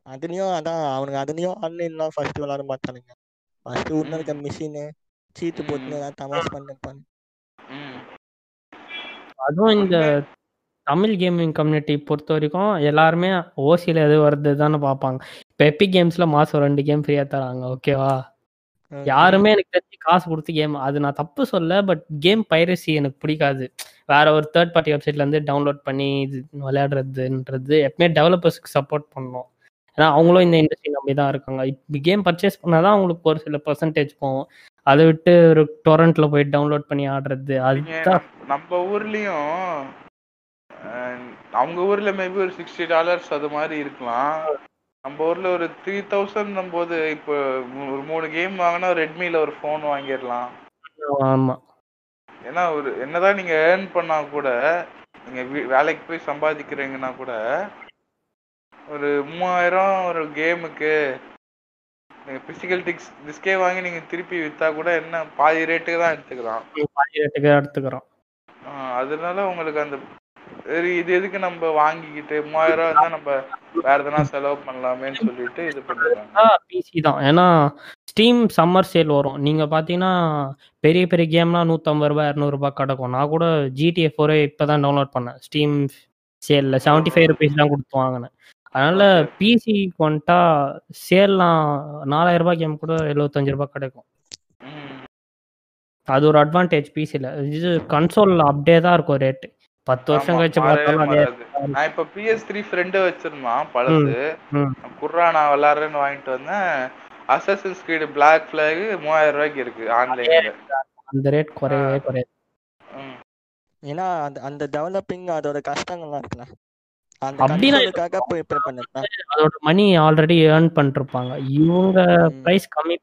அதுலயும் அதான் அவனுங்க அதுலயும் ஆன்லைன்லாம் ஃபர்ஸ்ட் விளாட மாட்டானுங்க. ஃபர்ஸ்ட் உள்ள இருக்க மிஷினு சீட்டு போட்டுன்னு ஏதாவது தமாஷ் பண்ணிருப்பாங்க. அதுவும் இந்த தமிழ் கேமிங் கம்யூனிட்டி பொறுத்த வரைக்கும் எல்லாருமே ஓசியில் எது வருது தானே பார்ப்பாங்க. இப்போ எபிக் கேம்ஸ்ல மாசம் ரெண்டு கேம் ஃப்ரீயா தராங்க ஓகேவா யாருமே எனக்கு தெரிஞ்சு காசு கொடுத்து கேம் அது நான் தப்பு சொல்ல பட் கேம் பைரசி எனக்கு பிடிக்காது. வேற ஒரு தேர்ட் பார்ட்டி வெப்சைட்ல இருந்து டவுன்லோட் பண்ணி இது விளையாடுறதுன்றது எப்பவுமே டெவலப்பர்ஸ்க்கு சப்போர்ட் பண்ணணும். ஏன்னா அவங்களும் இந்த இண்டஸ்ட்ரி நம்பி தான் இருக்காங்க. இப்போ கேம் பர்ச்சேஸ் பண்ணாதான் அவங்களுக்கு ஒரு சில பர்சன்டேஜ் போகும். அதை விட்டு ஒரு டொரண்ட்ல போய் டவுன்லோட் பண்ணி ஆடுறது அதுதான். நம்ம- ஊர்லயும் அவங்க ஊர்ல மேபி ஒரு சிக்ஸ்டி டாலர்ஸ் அது மாதிரி இருக்கலாம். நம்ம ஊர்ல ஒரு த்ரீ தௌசண்ட் போது இப்போ ஒரு மூணு கேம் வாங்கினா ரெட்மில ஒரு ஃபோன் வாங்கிடலாம். ஆமா. ஏன்னா ஒரு என்னதான் நீங்க ஏர்ன் பண்ணா கூட நீங்க வேலைக்கு போய் சம்பாதிக்கிறீங்கன்னா கூட ஒரு மூவாயிரம் ஒரு கேமுக்கு நீங்க பிசிக்கல் டிக்ஸ் டிஸ்கே வாங்கி நீங்க திருப்பி வித்தா கூட என்ன பாதி ரேட்டுக்கு தான் எடுத்துக்கலாம். பாதி ரேட்டுக்கு எடுத்துக்கிறோம். அதனால உங்களுக்கு அந்த சரி இது எதுக்கு நம்ம வாங்கிக்கிட்டு மூவாயிரம் ரூபா இருந்தா நம்ம வேற எதனா செலவு பண்ணலாமேன்னு சொல்லிட்டு இது பண்ணிடுறாங்க பிசி தான். ஏன்னா ஸ்டீம் சம்மர் சேல் வரும். நீங்க பாத்தீங்கன்னா பெரிய பெரிய கேம்லாம் நூற்றம்பது ரூபாய் இரநூறுபா கிடக்கும். நான் கூட ஜிடிஎஃப் ஒரே இப்போ தான் டவுன்லோட் பண்ணேன். ஸ்டீம் சேலில் செவன்ட்டி ஃபைவ் ருபீஸ் தான் கொடுத்து வாங்கினேன். அதனால. பிசி வந்துட்டா சேல்லாம் நாலாயிரம் ரூபாய் கேம் கூட எழுபத்தஞ்சு ரூபாய் கிடைக்கும். அது ஒரு அட்வான்டேஜ் பிசியில் இது கன்சோல் அப்படியே தான் இருக்கும் ரேட்டு பத்து வருஷம் கழிச்சு. நான் இப்ப பிஎஸ் த்ரீ ஃப்ரெண்டு வச்சிருந்தான் பழசு. குர்ரா நான் விளாடுறேன்னு வாங்கிட்டு வந்தேன். அசசன் ஸ்கிரீடு பிளாக் ஃபிளாக் மூவாயிரம் ரூபாய்க்கு இருக்கு ஆன்லைன்ல அந்த ரேட் குறையவே குறையாது. ஏன்னா அந்த அந்த டெவலப்பிங் அதோட கஷ்டங்கள்லாம் இருக்குல்ல. அதோட மணி ஆல்ரெடி ஏர்ன் பண்ணிருப்பாங்க. இவங்க. பிரைஸ் கம்மி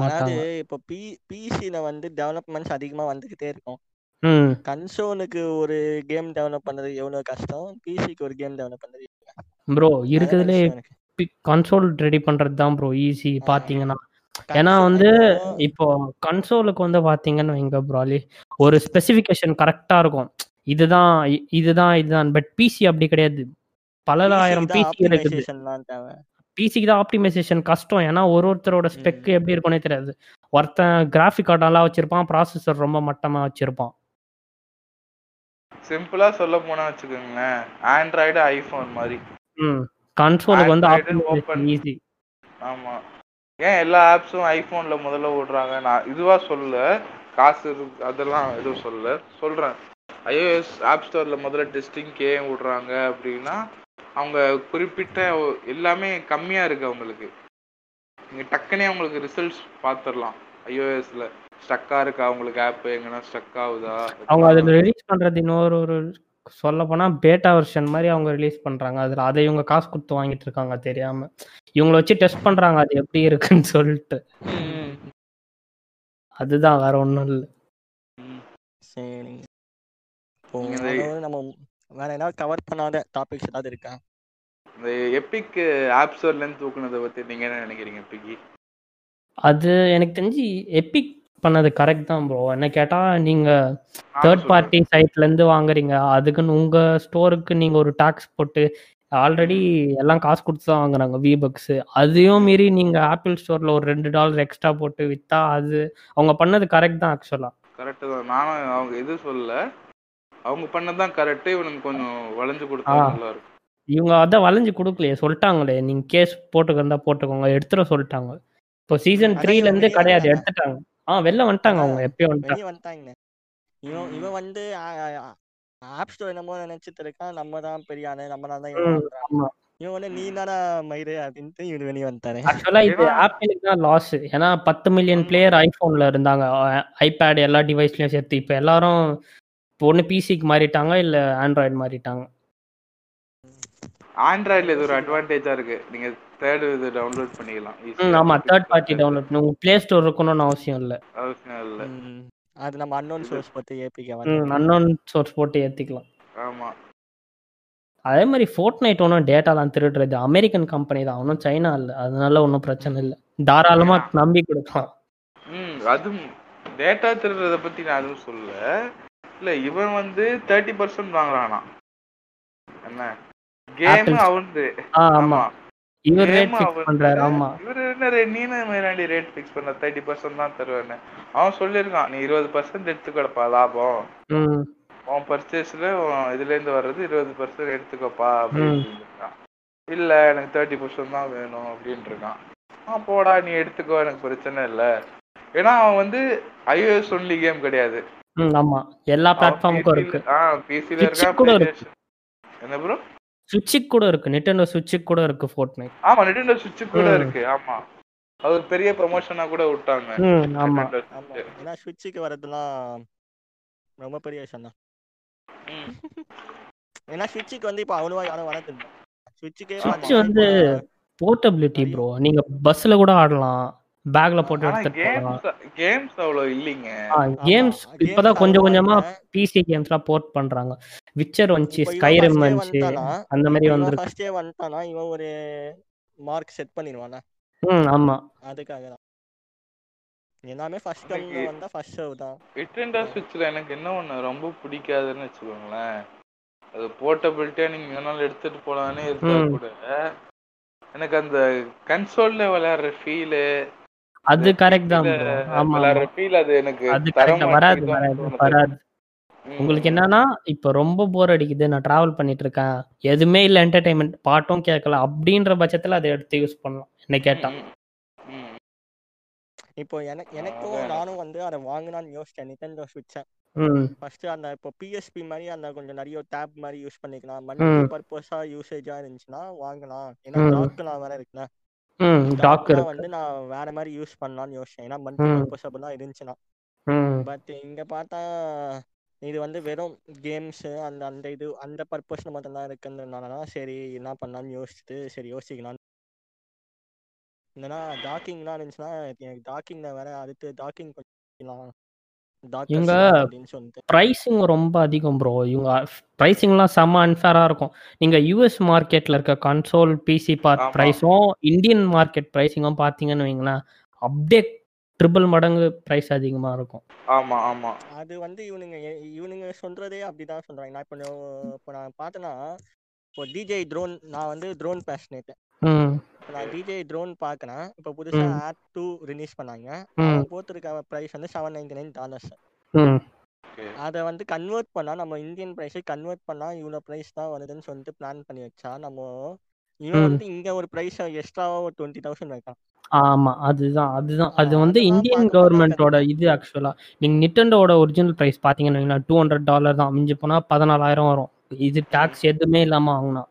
மாட்டாங்க. இப்போ பி பிசில வந்து டெவலப்மெண்ட்ஸ் அதிகமா வந்துகிட்டே இருக்கும். கன்சோலுக்கு ஒரு கேம் டெவலப் பண்றது எவ்வளவு கஷ்டம்? பிசிக்கு ஒரு கேம் டெவலப் பண்றது ப்ரோ இருக்குதுலே. கன்சோல் ரெடி பண்றது தான் ப்ரோ ஈஸி. பாத்தீங்கன்னா. ஏன்னா வந்து இப்போ- கன்சோலுக்கு வந்து பாத்தீங்கன்னு வைங்க ப்ராலி ஒரு ஸ்பெசிஃபிகேஷன் கரெக்டா இருக்கும். இதுதான் இதுதான் இதுதான். பட் பிசி அப்படி கிடையாது. பல ஆயிரம் பிசி இருக்குது. பிசிக்கு தான் ஆப்டிமைசேஷன் கஷ்டம். ஏன்னா ஒரு ஒருத்தரோட ஸ்பெக். எப்படி இருக்கும்னே தெரியாது. ஒருத்தன் கிராஃபிக் கார்டு நல்லா வச்சிருப்பான் ப்ராசஸர் ரொம்ப மட்டமா வச்சிருப்பான். சிம்பிளா சொல்ல போனா வச்சுக்கோங்களேன். ஆண்ட்ராய்டு ஐபோன் மாதிரி. கன்சோலுக்கு வந்து open. ஈஸி ஆமா. ஏன் எல்லா ஆப்ஸும் ஐபோன்ல முதல்ல விடுறாங்க? நான் இதுவா சொல்ல காசு அதெல்லாம் எதுவும் சொல்ல சொல்றேன். ஐஓஎஸ் ஆப் ஸ்டோர்ல முதல்ல டெஸ்டிங்க்கு ஏன் விடுறாங்க அப்படின்னா அவங்க குறிப்பிட்ட எல்லாமே கம்மியா இருக்கு அவங்களுக்கு. நீங்க டக்குனே அவங்களுக்கு ரிசல்ட்ஸ் பார்த்துடலாம் ஐஓஎஸ்ல ஸ்டக்கா இருக்கா? அவங்களுக்கு ஆப் எங்கன்னா ஸ்டக் ஆகுதா அவங்க அதில் ரிலீஸ் பண்றது இன்னொரு ஒரு சொல்ல போனா பேட்டா வெர்ஷன் மாதிரி அவங்க ரிலீஸ் பண்றாங்க. அதுல அதை இவங்க காசு கொடுத்து வாங்கிட்டு இருக்காங்க தெரியாம. இவங்கள வச்சு டெஸ்ட் பண்றாங்க அது எப்படி இருக்குன்னு சொல்லிட்டு. அதுதான் வேற ஒண்ணும் இல்லை. ம். சரிங்க நம்ம வேற ஏதாவது கவர் பண்ணாத டாபிக்ஸ் ஏதாவது இருக்கா? இந்த எபிக் ஆப் ஸ்டோர்ல இருந்து தூக்குனதை பத்தி நீங்க என்ன நினைக்கிறீங்க எபிக்கி அது எனக்கு தெரிஞ்சு எபிக் பண்ணது கரெக்ட் தான் ப்ரோ என்ன கேட்டா நீங்க தேர்ட் பார்ட்டி சைட்ல இருந்து வாங்குறீங்க. அதுக்குன்னு உங்க ஸ்டோருக்கு நீங்க ஒரு டாக்ஸ் போட்டு ஆல்ரெடி எல்லாம் காசு கொடுத்து தான் வாங்குறாங்க விபக்ஸ் அதையும் மீறி நீங்க ஆப்பிள் ஸ்டோர்ல ஒரு ரெண்டு டாலர் எக்ஸ்ட்ரா போட்டு வித்தா அது அவங்க பண்ணது கரெக்ட் தான் ஆக்சுவலா கரெக்ட் தான். நானும் அவங்க இது சொல்லல அவங்க பண்ணதான் கரெக்ட் இவனுக்கு கொஞ்சம் வளைஞ்சு கொடுத்தா. நல்லா இருக்கும். இவங்க அதான் வளைஞ்சு கொடுக்கலையே சொல்லிட்டாங்களே. நீங்க கேஸ் போட்டுக்கிறதா போட்டுக்கோங்க எடுத்துட சொல்லிட்டாங்க. இப்போ சீசன் த்ரீல இருந்து கிடையாது. எடுத்துட்டாங்க. ஆ வெளில வந்துட்டாங்க அவங்க எப்பயோ வந்துட்டாங்க. வெளியே வந்துட்டாங்க இவன் இவன் வந்து ஆப் ஸ்டோர் என்னமோ நினைச்சிட்டு இருக்கான். நம்ம தான் பெரிய ஆளு நம்ம தான் தான் இவன் வந்து நீ தானே மயிறு அப்படின்ட்டு இவன் வெளியே வந்துட்டாரு ஆக்சுவலா இது ஆப்பிளுக்கு தான் லாஸ் ஏன்னா பத்து மில்லியன் பிளேயர் ஐபோன்ல இருந்தாங்க. ஐபேட் எல்லா டிவைஸ்லயும் சேர்த்து இப்போ எல்லாரும் ஒன்று பிசிக்கு மாறிட்டாங்க இல்ல ஆண்ட்ராய்டு மாறிட்டாங்க? ஆண்ட்ராய்டுல இது ஒரு அட்வான்டேஜா இருக்கு. நீங்க தேர்ட் இது டவுன்லோட் பண்ணிக்கலாம். ஆமா தேர்ட் பார்ட்டி டவுன்லோட் பண்ணி உங்க பிளே ஸ்டோர் இருக்கணும்னு அவசியம் இல்லை. அவசியம் இல்ல. அது நம்ம அன்னோன் சோர்ஸ் பத்தி ஏபிக்க ம் வந்து அன்னோன் சோர்ஸ் போட்டு ஏத்திக்கலாம். ஆமா. அதே மாதிரி ஃபோர்ட் நைட் ஒன்றும் டேட்டாலாம் திருடுறது அமெரிக்கன் கம்பெனி தான். ஒன்றும் சைனா இல்லை. அதனால ஒன்றும் பிரச்சனை இல்லை. தாராளமா நம்பி கொடுக்கலாம். ம் அதுவும் டேட்டா திருடுறத பத்தி நான் எதுவும் சொல்லல. இல்ல இவன் வந்து தேர்ட்டி பர்சன்ட் வாங்குறானா என்ன? கேம் ஆ ஆமா. இவர் ரேட் ஃபிக்ஸ் அவன் பண்றாரு ஆமா. இவரு என்ன ரேட் மேலாண்டி ரேட் ஃபிக்ஸ் பண்ண தேர்ட்டி பர்சன்ட் தான் தருவேன்னு அவன் சொல்லியிருக்கான் நீ இருபது பர்சன்ட் எடுத்துக்கடப்பா லாபம். ம். உன் பர்ச்சேஸ்ல இதுல இருந்து வர்றது இருபது பர்சன்ட் எடுத்துக்கப்பா. அப்படின்னு இல்ல எனக்கு தேர்ட்டி பர்சன்ட் தான் வேணும் அப்படின்னு இருக்கான் ஆ போடா நீ எடுத்துக்கோ எனக்கு பிரச்சனை இல்ல. ஏன்னா அவன் வந்து iOS ஒன்லி கேம் கிடையாது. ம் ஆமா. எல்லா பிளாட்ஃபார்முக்கும் இருக்கு. ஆ பிசில இருக்கா. என்ன ப்ரோ சுவிட்சுக்கு கூட இருக்கு. நிட்டெண்டோ சுவிட்சுக்கு கூட இருக்கு ஃபோர்ட் நைட் ஆமா Nintendo Switch கூட. இருக்கு. ஆமா. அது ஒரு பெரிய ப்ரமோஷனா கூட விட்டாங்க. ஆமா. ஏன்னா ஸ்விட்சுக்கு வரதுலாம் ரொம்ப பெரிய விஷயம் தான். ஏன்னா ஸ்விட்சுக்கு வந்து இப்போ அவ்வளவா யாரும் வரதில்லை ஸ்விட்சுக்கே வந்து போர்ட்டபிலிட்டி ப்ரோ நீங்க பஸ்ல கூட ஆடலாம். பேக்ல போட்டு எடுத்துட்டு போகலாம். கேம்ஸ் கேம்ஸ் அவ்வளவு இல்லைங்க. கேம்ஸ் இப்பதான் கொஞ்சம் கொஞ்சமா. பிசி கேம்ஸ்லாம் போர்ட் பண்றாங்க. விச்சர் வந்துச்சு ஸ்கைரிம் வந்துச்சு அந்த மாதிரி வந்திருக்கு. ஃபர்ஸ்டே வந்துட்டானா? இவன் ஒரு மார்க் செட் பண்ணிடுவானா? ம் ஆமா. அதுக்காக தான். எல்லாமே ஃபர்ஸ்ட் இன்னைக்கு- வந்தா ஃபர்ஸ்ட் ஷோ தான். நிட்டெண்டோ ஸ்விட்ச்ல எனக்கு என்ன ஒண்ணு ரொம்ப பிடிக்காதுன்னு வச்சுக்கோங்களேன். அது போர்ட்டபிலிட்டியா நீங்க வேணாலும் எடுத்துட்டு போலான்னு இருந்தா. கூட எனக்கு அந்த கன்சோல்ல விளையாடுற ஃபீலு அது கரெக்ட் தான். ஆமா விளையாடுற. ஃபீல் அது எனக்கு அது கரெக்ட் வராது வராது. உங்களுக்கு என்னன்னா இப்ப ரொம்ப போர் அடிக்குது நான் டிராவல் பண்ணிட்டு இருக்கேன் எதுவுமே இல்ல என்டர்டைன்மெண்ட் பாட்டும் கேட்கல அப்படின்ற பட்சத்துல அதை எடுத்து யூஸ் பண்ணலாம். என்ன கேட்டா. ம், ம், ம். இப்போ எனக்கு எனக்கும். நானும் வந்து அதை வாங்கலாம்னு யோசிச்சேன். நிட்டெண்டோ ஸ்விட்சை ம். ஃபர்ஸ்ட் அந்த இப்போ பிஎஸ்பி மாதிரி அந்த கொஞ்சம் நிறைய டேப் மாதிரி யூஸ் பண்ணிக்கலாம். மல்டி பர்பஸா யூசேஜா இருந்துச்சுன்னா வாங்கலாம். ஏன்னா ம். டாக்லாம் வேற இருக்குல்ல. ம் டாக் டாக்லாம் இருக்கு. வந்து நான் வேற மாதிரி யூஸ் பண்ணலாம்னு யோசிச்சேன். ஏன்னா மல்டி ம். பர்பஸபிளா இருந்துச்சுன்னா. பட் இங்க பார்த்தா இது வந்து வெறும் கேம்ஸ் அந்த அந்த இது அந்த பர்பஸ்ல மட்டும்தான் இருக்குன்றதுனால தான் சரி என்ன பண்ணலாம்னு யோசிச்சுட்டு சரி யோசிக்கலாம். இல்லைன்னா டாக்கிங்லாம் இருந்துச்சுன்னா எனக்கு டாக்கிங்ல வேற அடுத்து டாக்கிங் பண்ணலாம் இவங்க டாக்கர்ஸ் அப்படின்னு சொல்லிட்டு. ப்ரைஸிங் ரொம்ப அதிகம் ப்ரோ இவங்க ப்ரைஸிங்லாம் செம்ம அன்ஃபேராக இருக்கும். நீங்கள் யூஎஸ் மார்க்கெட்டில் இருக்க கன்சோல் பிசி பார்ட். ப்ரைஸும் இந்தியன் மார்க்கெட் ப்ரைஸிங்கும் பார்த்தீங்கன்னு வைங்களேன் அப்படியே ட்ரிபிள் மடங்கு ப்ரைஸ் அதிகமாக இருக்கும். ஆமா ஆமா. அது வந்து இவனுங்க இவனுங்க சொல்றதே அப்படிதான் சொல்றாங்க. நான் இப்போ இப்போ நான் பார்த்தேன்னா இப்போ டிஜே ட்ரோன் நான் வந்து ட்ரோன் பேஷனேட் நான் டிஜே ட்ரோன் பார்க்கறேன். இப்போ புதுசா. ஆட் டூ ரிலீஸ் பண்ணாங்க. போட்டிருக்க ப்ரைஸ் வந்து செவன் நைன்டி நைன் டாலர்ஸ் அதை வந்து கன்வெர்ட் பண்ணா நம்ம இந்தியன் ப்ரைஸை கன்வெர்ட் பண்ணா இவ்வளோ ப்ரைஸ் தான் வருதுன்னு சொல்லிட்டு பிளான் பண்ணி வச்சா நம்ம இவன். வந்து இங்க ஒரு ப்ரைஸ் எக்ஸ்ட்ராவா ஒரு டுவெண்ட்டி தௌசண்ட் வைக்கான் ஆமா அதுதான் அதுதான். அது வந்து இந்தியன் கவர்மெண்டோட இது ஆக்சுவலா நீங்க நிட்டண்டோட ஒரிஜினல் பிரைஸ் பாத்தீங்கன்னு டூ ஹண்ட்ரட் டாலர் தான். மிஞ்சி போனா பதினாலாயிரம் வரும். இது டாக்ஸ் எதுவுமே இல்லாம வாங்கினா.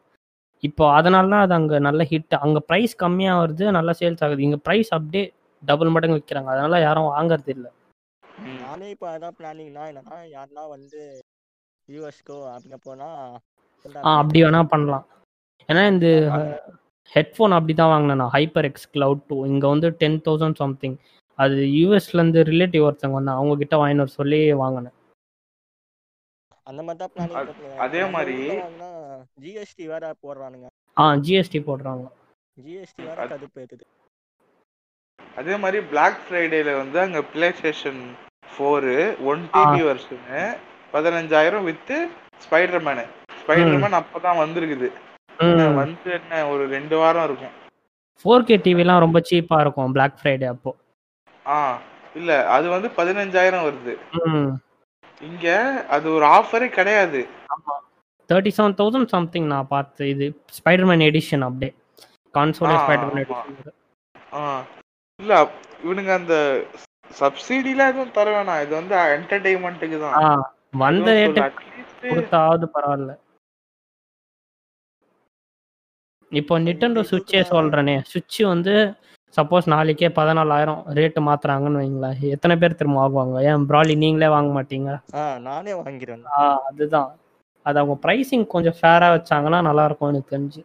இப்போ அதனால தான் அது அங்க நல்ல ஹிட் அங்க பிரைஸ் கம்மியா வருது நல்லா சேல்ஸ் ஆகுது. இங்க பிரைஸ் அப்படியே டபுள் மடங்கு விற்கிறாங்க அதனால யாரும் வாங்குறது இல்ல. நானே இப்போ அதான் பிளானிங்னா என்னன்னா யாருன்னா வந்து யூஎஸ்க்கோ அப்படிங்க போனா ஆ அப்படி வேணா பண்ணலாம். ஏன்னா இந்த ஹெட்ஃபோன் அப்படி தான் வாங்கினேன் நான். ஹைப்பர் எக்ஸ் கிளவுட் டூ இங்கே வந்து டென் தௌசண்ட் சம்திங் அது யூஎஸ்லேருந்து ரிலேட்டிவ் ஒருத்தவங்க வந்தாங்க அவங்க கிட்ட வர சொல்லி வாங்கினேன். அந்த மாதிரி தான் பிளானிங் அது- மாதிரி- வாங்கினா ஜிஎஸ்டி வேற போடுறானுங்க. ஆ ஜிஎஸ்டி போடுறாங்க. ஜிஎஸ்டி வேற அது- கடுப்பு ஏத்துது. அதே மாதிரி Black ஃப்ரைடேல வந்து அங்க PlayStation four one TB வருஷனு பதினஞ்சாயிரம் வித்து ஸ்பைடர்மேனு ஸ்பைடர்மேன் அப்பதான் வந்திருக்குது. வந்து என்ன ஒரு ரெண்டு வாரம் இருக்கும். ஃபோர் கே டிவிலாம் ரொம்ப சீப்பாக இருக்கும் Black ஃப்ரைடே அப்போ. ஆ இல்ல அது வந்து பதினஞ்சாயிரம் வருது. இங்க அது ஒரு ஆஃபரே கிடையாது. தேர்ட்டி செவன் தௌசண்ட் சம்திங் நான் பார்த்து இது ஸ்பைடர்மேன் எடிஷன் அப்படியே கான்சோலே ஸ்பைடர்மேன். எடிஷன் ஆ இல்ல இவனுங்க அந்த சப்சிடிலாம் எதுவும் தர வேணாம். இது வந்து என்டர்டைன்மெண்ட்டுக்கு தான். வந்த least கொடுத்தாவது பரவாயில்ல. இப்போ நிட்டண்டோ சுவிட்சே சொல்றேனே. சுவிட்ச் வந்து சப்போஸ் நாளைக்கே பதினாலாயிரம் ரேட்டு மாத்துறாங்கன்னு வைங்களேன். எத்தனை பேர் திரும்ப வாங்குவாங்க? ஏன் ப்ராலி நீங்களே வாங்க மாட்டீங்க நானே வாங்கிடுவேன் அதுதான். அது அவங்க ப்ரைசிங் கொஞ்சம் ஃபேரா வச்சாங்கன்னா நல்லா இருக்கும் எனக்கு தெரிஞ்சு.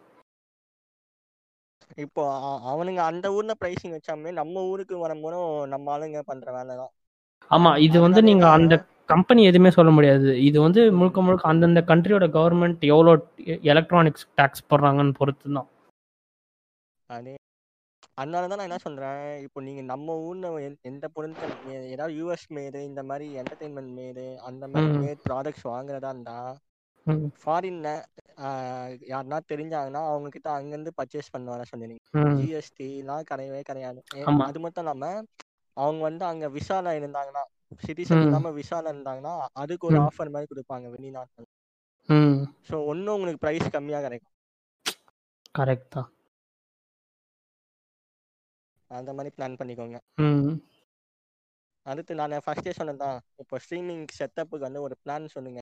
இப்போ அவனுங்க அந்த ஊர்ல பிரைசிங் வச்சாமே நம்ம ஊருக்கு வரும்போதும் நம்ம ஆளுங்க பண்ற வேலை தான் ஆமா இது வந்து நீங்க அந்த கம்பெனி எதுவுமே சொல்ல முடியாது. இது வந்து முழுக்க முழுக்க அந்தந்த கண்ட்ரியோட கவர்மெண்ட் எவ்வளோ எலக்ட்ரானிக்ஸ் டேக்ஸ் போடுறாங்கன்னு பொறுத்து தான் அதே அதனால தான் நான் என்ன சொல்றேன் இப்போ நீங்க நம்ம ஊர்ல எந்த- பொருட்கள் ஏதாவது யூஎஸ் மேடு இந்த மாதிரி என்டர்டைன்மெண்ட் மேடு அந்த மாதிரி. மேட் ப்ராடக்ட்ஸ் வாங்குறதா இருந்தா ம், ஃபாரின்ல யாருன்னா தெரிஞ்சாங்கன்னா அவங்க கிட்ட அங்கிருந்து பர்ச்சேஸ் பண்ண வர ம், ஜிஎஸ்டி எல்லாம் கிடையவே கிடையாது. அது மட்டும் இல்லாம அவங்க வந்து அங்க விசால இருந்தாங்கன்னா சிட்டிசன் ம். இல்லாம விசால இருந்தாங்கன்னா அதுக்கு ஒரு. ஆஃபர் மாதிரி கொடுப்பாங்க வெளிநாட்டுல ஸோ ஒன்றும் உங்களுக்கு ப்ரைஸ் கம்மியா கிடைக்கும். கரெக்ட் தான். அந்த மாதிரி பிளான் பண்ணிக்கோங்க. அடுத்து நான் ஃபர்ஸ்டே சொன்னதான் இப்போ ஸ்ட்ரீமிங் செட்டப்புக்கு வந்து ஒரு பிளான் சொல்லுங்க.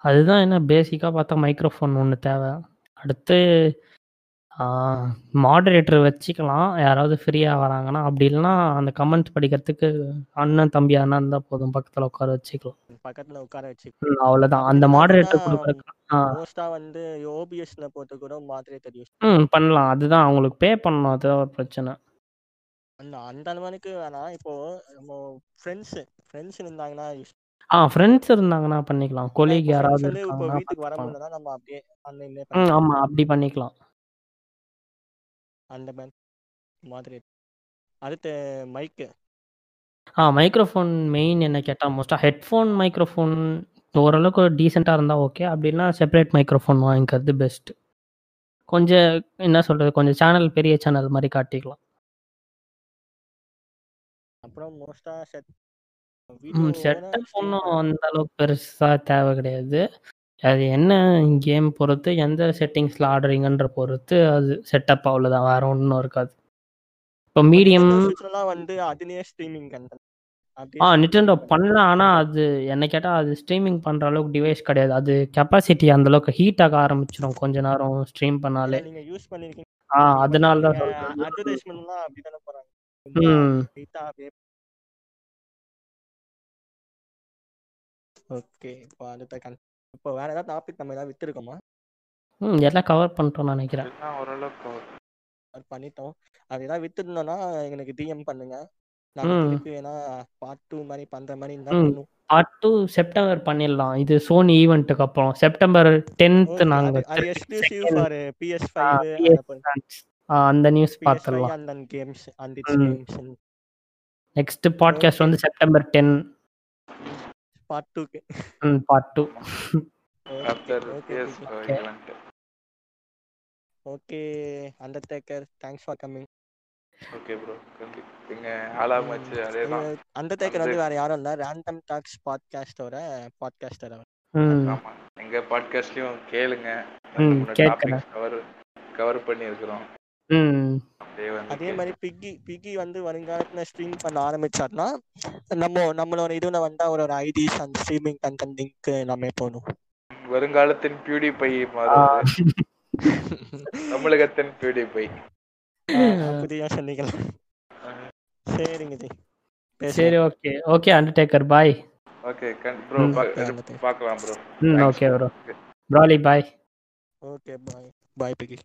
அதுதான் என்ன பேசிக்காக பார்த்தா மைக்ரோஃபோன் ஒன்று தேவை. அடுத்து மாடரேட்டர் வச்சுக்கலாம். யாராவது ஃப்ரீயாக வராங்கன்னா அப்படி இல்லைன்னா அந்த கமெண்ட்ஸ் படிக்கிறதுக்கு அண்ணன் தம்பி அண்ணன் இருந்தால் போதும். பக்கத்தில் உட்கார வச்சுக்கலாம். பக்கத்துல உட்கார வச்சு ம், அவ்வளவுதான். அந்த மாடரேட்டர் கொடுக்குறதுக்கு ஆ. மோஸ்டா வந்து ஓபிஎஸ்ல போட்டு கூட மாத்திரை யூஸ் ம் பண்ணலாம். அதுதான் அவங்களுக்கு பே பண்ணணும். அதுதான் ஒரு பிரச்சனை. அந்த அளவுக்கு வேணாம் இப்போ நம்ம ஃப்ரெண்ட்ஸ் ஃப்ரெண்ட்ஸ் இருந்தாங்கன்னா ஆ ஃப்ரெண்ட்ஸ் இருந்தாங்கன்னா பண்ணிக்கலாம். கொலீக் யாராவது வீட்டுக்கு வர முடியலன்னா நம்ம அப்படியே ஆமா அப்படி பண்ணிக்கலாம். அந்த மாதிரி மாதிரி. அடுத்து மைக்கு ஆ மைக்ரோஃபோன் மெயின் என்ன கேட்டால் மோஸ்ட்டாக ஹெட்ஃபோன் மைக்ரோஃபோன் ஓரளவுக்கு டீசெண்டாக இருந்தால் ஓகே அப்படின்னா செப்பரேட் மைக்ரோஃபோன் வாங்கிக்கிறது பெஸ்ட் கொஞ்சம் என்ன சொல்கிறது கொஞ்சம் சேனல் பெரிய சேனல் மாதிரி காட்டிக்கலாம். அப்புறம் மோஸ்ட்டாக செட் செட்டப் ஒன்றும் அந்த அளவுக்கு பெருசாக தேவை கிடையாது. அது என்ன கேம் பொறுத்து எந்த செட்டிங்ஸில் ஆடுறீங்கன்ற பொறுத்து அது செட்டப் அவ்வளோதான் வேற ஒன்றும் இருக்காது. இப்போ மீடியம் வந்து அதுலயே ஸ்ட்ரீமிங் ஆ நிட்டெண்டோ பண்ணலாம் ஆனால் அது என்ன கேட்டால் அது ஸ்ட்ரீமிங் பண்ணுற அளவுக்கு டிவைஸ் கிடையாது. அது கெப்பாசிட்டி அந்த அளவுக்கு ஹீட் ஆக ஆரம்பிச்சிடும் கொஞ்ச நேரம் ஸ்ட்ரீம் பண்ணாலே. நீங்க யூஸ் பண்ணிருக்கீங்க. ஆ அதனால தான் அப்படி போறாங்க. ரொம்ப ம். ஓகே இப்போ அடுத்த கன் இப்போ வேற ஏதாவது டாபிக் நம்ம ஏதாவது விட்டுருக்கோமா ம் எல்லாம் கவர் பண்ணிட்டோம்னு நினைக்கிறேன். எல்லாம் ஓரளவுக்கு அது பண்ணிட்டோம். அது ஏதாவது விட்டுருந்தோம்னா எங்களுக்கு டிஎம் பண்ணுங்க. நாங்க ம். திருப்பி வேணா பார்ட் டூ மாதிரி பண்ற மாதிரி இருந்தா பண்ணுவோம். பார்ட் டூ செப்டம்பர் பண்ணிடலாம். இது சோனி ஈவெண்ட்டுக்கு அப்புறம். செப்டம்பர் டென்த் பிஎஸ் அந்த நியூஸ் பார்த்துடலாம். நெக்ஸ்ட் பாட்காஸ்ட் வந்து செப்டம்பர் டென் பார்ட் டூக்கு ம் part two okay after okay PS biggie event okay Undertaker thanks for coming okay bro எங்க ஆளாமச்சு அதே தான் அண்டர்டேக்கர் வந்து வந்து வேற யாரும் இல்ல. ரேண்டம் டாக்ஸ் பாட்காஸ்டோட பாட்காஸ்டர் அவர். ஆமா. எங்க பாட்காஸ்ட்லயும் கேளுங்க. கவர் கவர் பண்ணியிருக்கிறோம் ம் அப்படியே வந்து அதே மாதிரி பிக்கி பிக்கி வந்து வருங்காலத்துல ஸ்ட்ரீம் பண்ண ஆரம்பிச்சார்னா நம்ம நம்மளோட இதுல வந்து அவரோட ஐடிஸ் அந்த ஸ்ட்ரீமிங் கண்டென்ட் லிங்க் எல்லாமே போடும் வருங்காலத்தின் பியூடி பை தமிழகத்தின் பியூடி பை புதிய சொன்னீங்களா சரிங்க ஜி. சரி okay. Okay Undertaker bye okay bro பார்க்கலாம் ப்ரோ ம் okay bro ப்ராலி bye okay bye bye Biggie.